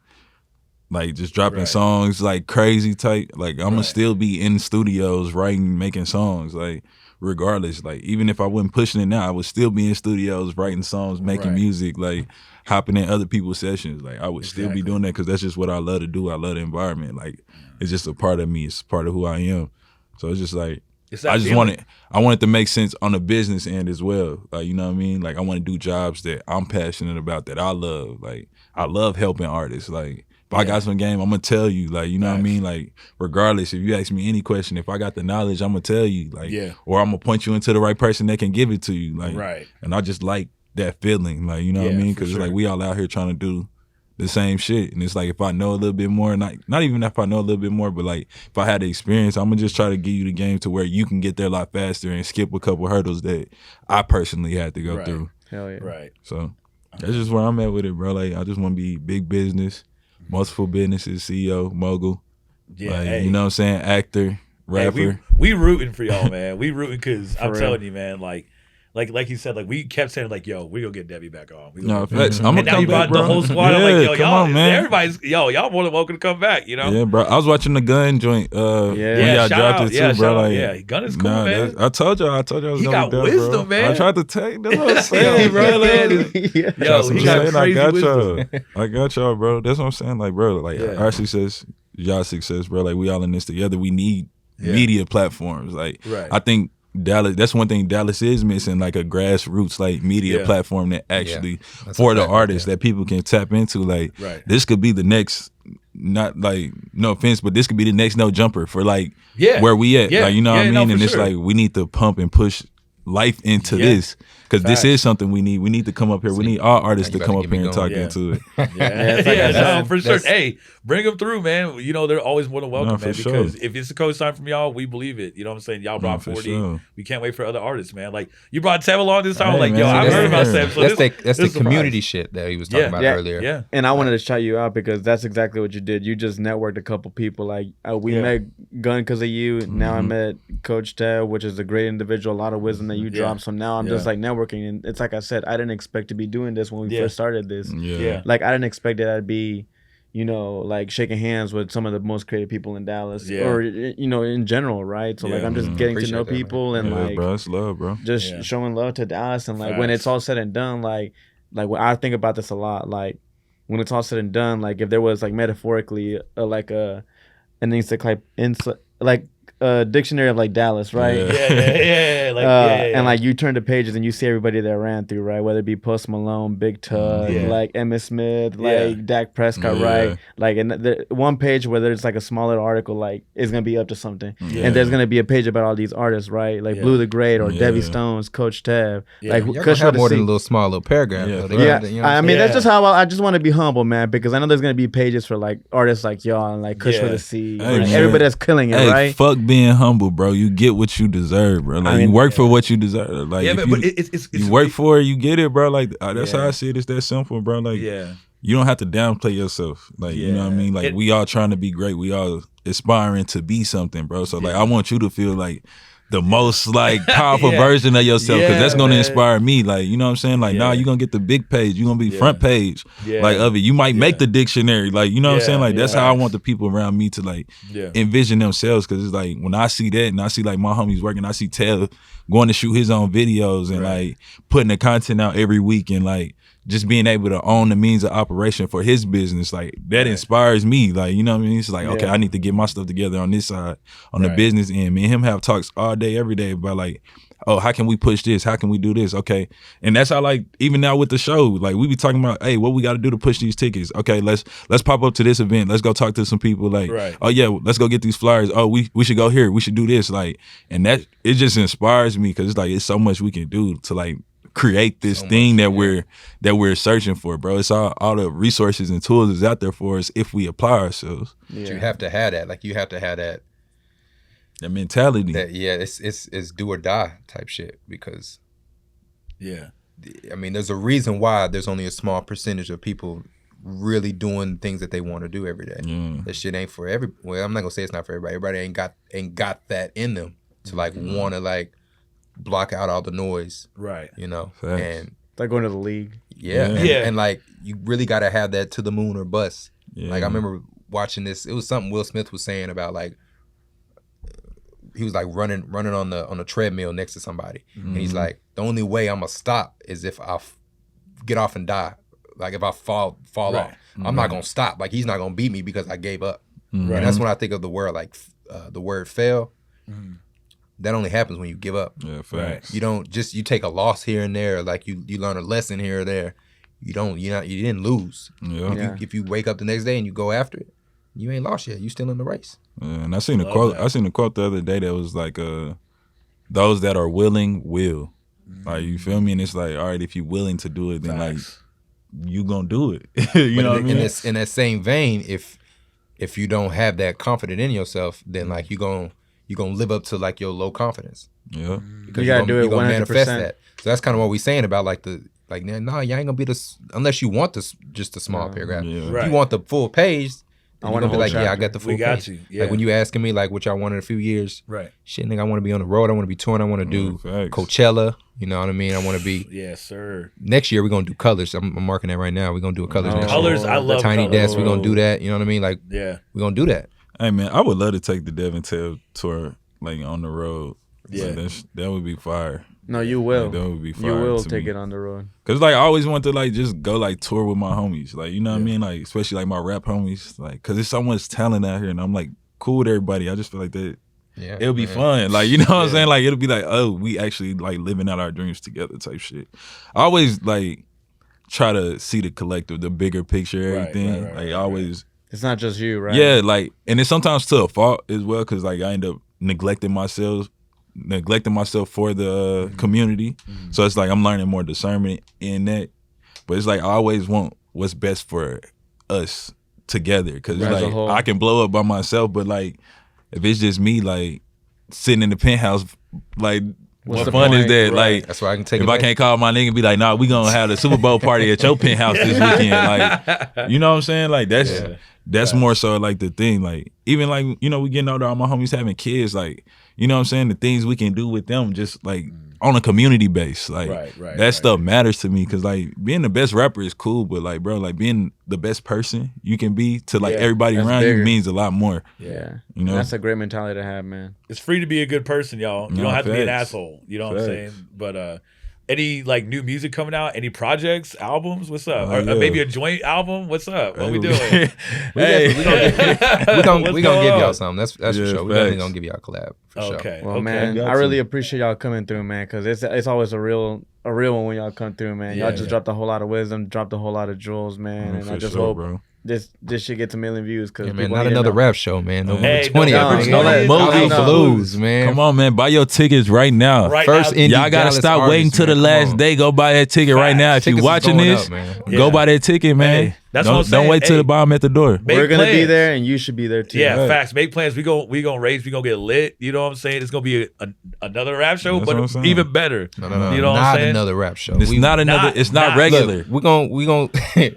like, just dropping Right. songs like crazy type. Like, I'm gonna still be in studios writing, making songs. Like, regardless, like, even if I wasn't pushing it now, I would still be in studios writing songs, making Right. music, like hopping in other people's sessions. Like, I would still be doing that because that's just what I love to do. I love the environment. Like, it's just a part of me. It's part of who I am. So it's just like. It's I just feeling. want it. I want it to make sense on the business end as well. Like you know what I mean. Like I want to do jobs that I'm passionate about, that I love. Like I love helping artists. Like if I got some game, I'm gonna tell you. Like you know what I mean. Like regardless, if you ask me any question, if I got the knowledge, I'm gonna tell you. Like Yeah. or I'm gonna point you into the right person that can give it to you. Like Right. and I just like that feeling. Like you know what I mean. Because sure. like we all out here trying to do the same shit. And it's like if I know a little bit more, not not even if I know a little bit more, but like if I had the experience, I'm gonna just try to give you the game to where you can get there a lot faster and skip a couple hurdles that I personally had to go Right. through. Hell yeah. Right. So that's just where I'm at with it, bro. Like I just want to be big business, multiple businesses, CEO, mogul. Yeah. like, hey. you know what I'm saying? Actor, Hey, rapper. we we rooting for y'all, man. We rooting because (laughs) I'm real. telling you, man. Like, like, like you said, like we kept saying, like, yo, we gonna get Debbie back on. We no, get- facts. I'm and gonna now come you back, brought bro. the whole squad. Yeah, I'm like, yo, come y'all, on, man. everybody's, yo, y'all more than welcome to come back. You know? Yeah, bro. I was watching the gun joint. Uh, Yeah. when Yeah, y'all dropped out. it too, Yeah, bro. Like, Yeah, Gun is cool, nah, man. I told y'all. I told y'all. I was He gonna got be dope, wisdom, bro. man. I tried to take. That's what I'm (laughs) saying, bro. Like, yeah. (laughs) Yo, he I'm got saying. crazy I got y'all. (laughs) I got y'all, bro. That's what I'm saying. Like, bro, like Yeah. our success, y'all success, bro. Like we all in this together. We need media platforms. Like I think Dallas. That's one thing Dallas is missing, like a grassroots like media Yeah. platform that actually That's for the artists there. that people can tap into. Like Right. this could be the next. Not like no offense, but this could be the next no jumper for like Yeah. where we at. Yeah. Like you know Yeah, what I mean? for and it's like we need to pump and push life into Yeah. this because this is something we need. We need to come up here. We need all artists to come better up here me and talk going. into it. (laughs) Yeah, it's like yeah, no, for sure. Hey, bring them through, man. You know they're always more than welcome, No, man. sure. Because if it's a co-sign from y'all, we believe it. You know what I'm saying? Y'all brought for 40. sure. We can't wait for other artists, man. Like you brought Tev along this time. Hey, like, man, yo, I've that's- heard about that's- Tev. So that's this, the that's this the community surprise. shit that he was talking about earlier. Yeah, And I wanted to shout you out because that's exactly what you did. You just networked a couple people. Like uh, we met Gun because of you. Now I Mhm. met Coach Ted, which is a great individual. A lot of wisdom that you dropped. So now I'm just Yeah. like networking, and it's like I said, I didn't expect to be doing this when we Yeah. first started this. Yeah. yeah, Like I didn't expect that I'd be, you know, like shaking hands with some of the most creative people in Dallas, Yeah. or you know, in general, right? So like I'm just Mhm. getting to know that, man. people and Yeah, like bro, it's love, bro. just Yeah. showing love to Dallas and like when it's all said and done, like like when I think about this a lot, like when it's all said and done, like if there was like metaphorically uh, like a an encycl ency- like a dictionary of like Dallas, right? Yeah. yeah, yeah, yeah. Like, uh, yeah, yeah, yeah. And like you turn the pages and you see everybody that ran through, right? Whether it be Post Malone, Big Tuck, Yeah. like Emmitt Smith, Yeah. like Dak Prescott, Yeah. right? Like and the one page whether it's like a smaller article, like is gonna be up to something, Yeah. and there's gonna be a page about all these artists, right? Like Yeah. Blue the Great or Debbie Yeah. Stones, Coach Tev, Yeah. like Y'all Kush gonna have a more than C. a little small little paragraph. Yeah, though. They for Yeah, you know I mean saying? that's just how I, I just want to be humble, man, because I know there's gonna be pages for like artists like y'all and like Kush Yeah. the Sea, Hey, like, everybody that's killing it, Hey, right? fuck being humble, bro. You get what you deserve, bro. Like I mean, you work for what you deserve. Like yeah, but, you, but it, it's, it's, it's you work for it, you get it, bro. Like uh, that's Yeah. how I see it. It's that simple, bro. Like yeah, you don't have to downplay yourself. Like you know what I mean. Like It- we all trying to be great. We all aspiring to be something, bro. So like I want you to feel like the most like (laughs) powerful Yeah. version of yourself because Yeah, that's gonna man. inspire me. Like you know what I'm saying. Like nah, Yeah. you gonna get the big page. You're gonna be front page like of it. You might make the dictionary. Like you know what I'm saying. Like that's how I want the people around me to like envision themselves because it's like when I see that and I see like my homies working, I see Taylor going to shoot his own videos and Right. like putting the content out every week and like just being able to own the means of operation for his business, like that inspires me. Like, you know what I mean? It's like, okay, I need to get my stuff together on this side, on the business end. Me and him have talks all day, every day about like, oh, how can we push this? How can we do this? Okay. And that's how like even now with the show, like we be talking about, hey, what we gotta do to push these tickets. Okay, let's let's pop up to this event. Let's go talk to some people. Like, Right. oh yeah, let's go get these flyers. Oh, we we should go here. We should do this. Like, and that it just inspires me because it's like it's so much we can do to like create this So thing much, that yeah. we're that we're searching for, bro. It's all all the resources and tools is out there for us if we apply ourselves. But you have to have that. Like you have to have that. That mentality. That yeah, it's it's it's do or die type shit because Yeah. I mean, there's a reason why there's only a small percentage of people really doing things that they want to do every day. yeah. That shit ain't for every. Well, I'm not gonna say it's not for everybody. Everybody ain't got ain't got that in them to like Mm-hmm. want to like block out all the noise, Right. you know. Facts. And It's like going to the league. yeah, Yeah. And, Yeah. and like you really got to have that to the moon or bust. yeah. Like I remember watching this. It was something Will Smith was saying about like he was like running running on the on a treadmill next to somebody, and he's Mhm. like, the only way I'm gonna stop is if I f- get off and die. Like if I fall fall Right. off, I'm not gonna stop. Like he's not gonna beat me because I gave up. Mhm. Right. And that's when I think of the word like uh, the word fail. That only happens when you give up. Yeah, facts. You don't just you take a loss here and there, like you you learn a lesson here or there. You don't you not you didn't lose. Yeah. If, Yeah. you, if you wake up the next day and you go after it, you ain't lost yet. You still in the race. Yeah, and I seen a quote. that. I seen a quote the other day that was like, uh, "Those that are willing will." Like you feel me? And it's like, all right, if you're willing to do it, then Facts. like you gonna do it. (laughs) you but know what I in, mean? in, this, in that same vein, if if you don't have that confidence in yourself, then like you going you gonna live up to like your low confidence. yeah, mm. Because You gotta gonna, do it You're gonna 100%. manifest that. So that's kind of what we're saying about like the like nah, nah, you ain't gonna be this unless you want this just a small Yeah. paragraph. Yeah. If you want the full page, I want you're a gonna be whole like, yeah, I got the full We got page. you. Yeah. Like when you asking me like what y'all want in a few years, right. shit, nigga, I want to be on the road. I want to be touring. I want to do Yeah, facts. Coachella. You know what I mean? I want to be. (sighs) Yes, sir. Next year we're gonna do colors. I'm, I'm marking that right now. We're gonna do a colors Oh. next year. Colors, I love Tiny colors. desk. We're gonna do that. You know what I mean? Like Yeah. we're gonna do that. Hey man, I would love to take the Dev and Tev tour like on the road. Yeah. Like, that's, that would be fire. No, you will. Like, that would be fire. you will to take me. it on the road. Cause like I always want to like just go like tour with my homies, like you know what I mean, like especially like my rap homies, like cause there's so much talent out here, and I'm like cool with everybody. I just feel like that Yeah, it'll be man. fun, like you know what I'm saying, like it'll be like oh we actually like living out our dreams together type shit. I always like try to see the collective, the bigger picture, everything. right, right, like right, always, It's not just you, right? yeah, like and it's sometimes to a fault as well, cause like I end up neglecting myself, neglecting myself for the Mm-hmm. community. So it's like I'm learning more discernment in that. But it's like I always want what's best for us together because a like. I can blow up by myself, but like if it's just me, like sitting in the penthouse, like What's what fun is that? Right. Like That's why I can take if I back. can't call my nigga and be like, nah, we gonna have the Super Bowl party at your (laughs) penthouse this weekend. Like, you know what I'm saying? Like that's Yeah. That's Right. more so like the thing. Like even like you know we getting older, all my homies having kids. Like you know what I'm saying? The things we can do with them, just like on a community base. Like Right, right, that right. stuff matters to me because like being the best rapper is cool, but like bro, like being the best person you can be to like Yeah, everybody around bigger. you means a lot more. Yeah. You know? That's a great mentality to have, man. It's free to be a good person, y'all. You No, don't have to be an asshole. You know what I'm saying? But uh any like new music coming out? Any projects, albums? What's up? Oh, or, or maybe a joint album? What's up? What we doing? We hey, we gonna (laughs) we (laughs) gonna we gonna give y'all on? something. That's that's Yeah, for sure. We definitely gonna give y'all a collab for sure. Okay. Well, okay. man, I really appreciate y'all coming through, man, because it's it's always a real a real one when y'all come through, man. Y'all just yeah. dropped a whole lot of wisdom, dropped a whole lot of jewels, man, mm, and I just sure, hope bro. This this shit gets a million views. Cause Yeah, man, not another know. rap show, man. No Hey, twenty no, of no, them. no, nigga. no, House of no. Blues, man. Come on, man, buy your tickets right now. Right First now, Y'all gotta Dallas stop waiting artist, till the man. Come last day. Go buy that ticket right now. If Tickets you is watching this, up, man. go Yeah. buy that ticket, man. Hey, that's don't, what I'm saying. Don't wait till Hey. the bomb at the door. We're gonna be there, and you should be there too. Yeah, Right. facts. Make plans. We go. We gonna raise. We gonna get lit. You know what I'm saying? It's gonna be a, a, another rap show, That's but even better. No, no, no. You know what I'm not saying? another rap show. It's We- not another. Not- it's not not- regular. Look, we're gonna we gonna (laughs)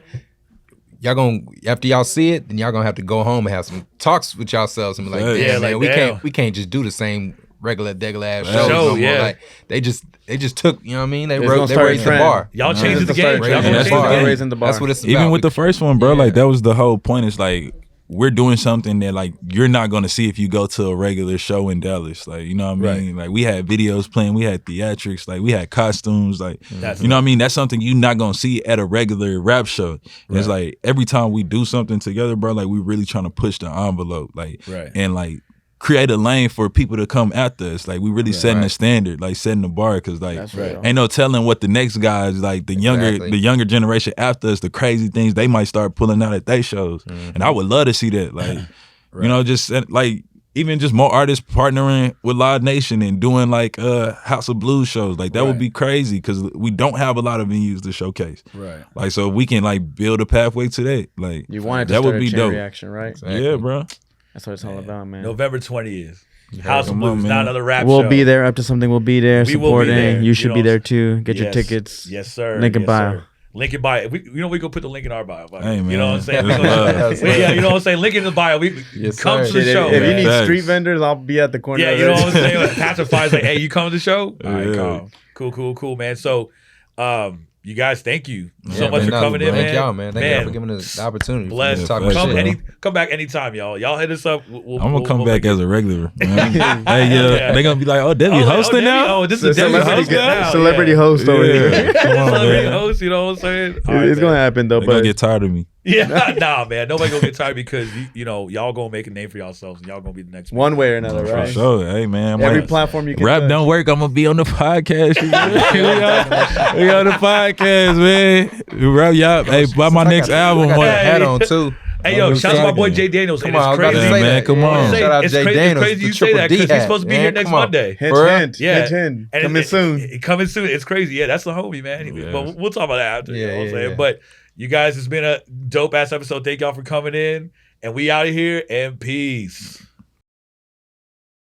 y'all gonna after y'all see it, then y'all gonna have to go home and have some talks with yourselves and be like, yeah, Yeah, man, like, we damn. can't we can't just do the same regular degular ass shows Show, no yeah. Like they just they just took, you know what I mean? They It's wrote they raised the bar. Y'all changed the game. Y'all raising the bar. game. raising the bar. That's what it's Even about. with the first one, bro, Yeah. like that was the whole point. It's like we're doing something that like you're not gonna see if you go to a regular show in Dallas. Like, you know what I mean? Like we had videos playing, we had theatrics, like we had costumes, like That's you know what I mean? That's something you're not gonna see at a regular rap show. And It's like every time we do something together, bro, like we really trying to push the envelope. Like Right. and like create a lane for people to come after us. Like we really setting the Right. standard, like setting the bar. Cause like right. ain't no telling what the next guys, like the younger the younger generation after us, the crazy things they might start pulling out at their shows. Mm-hmm. And I would love to see that. Like (laughs) you know, just uh, like even just more artists partnering with Live Nation and doing like uh House of Blues shows. Like that would be crazy because we don't have a lot of venues to showcase. Right. Like so we can like build a pathway to that. Like You wanted that would be dope. reaction, right? Exactly. Yeah, bro. That's what it's all about, man. November 20th. House of Blues, man. not another rap We'll show. be there up to something. We'll be there We will be supporting. there, You you should know. be there too. Get your Yes. tickets. Yes, sir. Link in yes, bio. Sir. Link in bio. We, you know, we gonna put the link in our bio. fuck it. Hey, You man. know what I'm saying? We gonna- love. (laughs) yeah, you know what I'm saying? Link in the bio. We Yes, come sir. to the Shit, show. if, if you man. need Facts. street vendors, I'll be at the corner. Yeah, of you know it. what I'm saying? Like, Pacifier's like, hey, you coming to the show? (laughs) All right, Yeah. calm. Cool, cool, cool, man. So, um, you guys, thank you so Yeah, much man, for no, coming in, Thank man. y'all, man. Thank y'all for giving us the opportunity. Bless. Yeah, talk come bro. any, come back anytime, y'all. Y'all hit us up. We'll, we'll, I'm gonna we'll- come we'll back as a regular. (laughs) Man. hey, yeah, Yeah. they gonna be like, "Oh, Debbie Oh, like, hosting oh, now." Oh, this is Debbie celebrity, hosting now. celebrity yeah. host over here. (laughs) Yeah. Come on, Celebrity host. You know what I'm saying? All It- right, it's gonna happen though, They gonna but get tired of me. (laughs) Yeah, (laughs) nah, man. Nobody gonna get tired because you, you know y'all gonna make a name for yourselves and y'all gonna be the next one way or another, For right? sure. Hey, man. Every might- platform you can. Rap touch. don't work. I'm gonna be on the podcast. (laughs) we, on, we on the podcast, man. Rap, y'all. Hey, buy my next album. I got that hat on too. Hey yo, shout out to my boy. Jay Daniels. Come and on, I it's about to crazy. Hey, say man, that. come on. Shout out it's Jay crazy, Daniels, it's crazy the you say Triple that D because he's hat, supposed to be man. here next Come on. Monday. Hint, Bruh. hint, Yeah. hint, hint. And Coming it- soon. it- it- coming soon. It's crazy. Yeah, that's the homie, man. Oh, yes. But we'll talk about that after. you Yeah, know what I'm yeah, saying? yeah. But you guys, it's been a dope ass episode. Thank y'all for coming in. And we out of here and peace.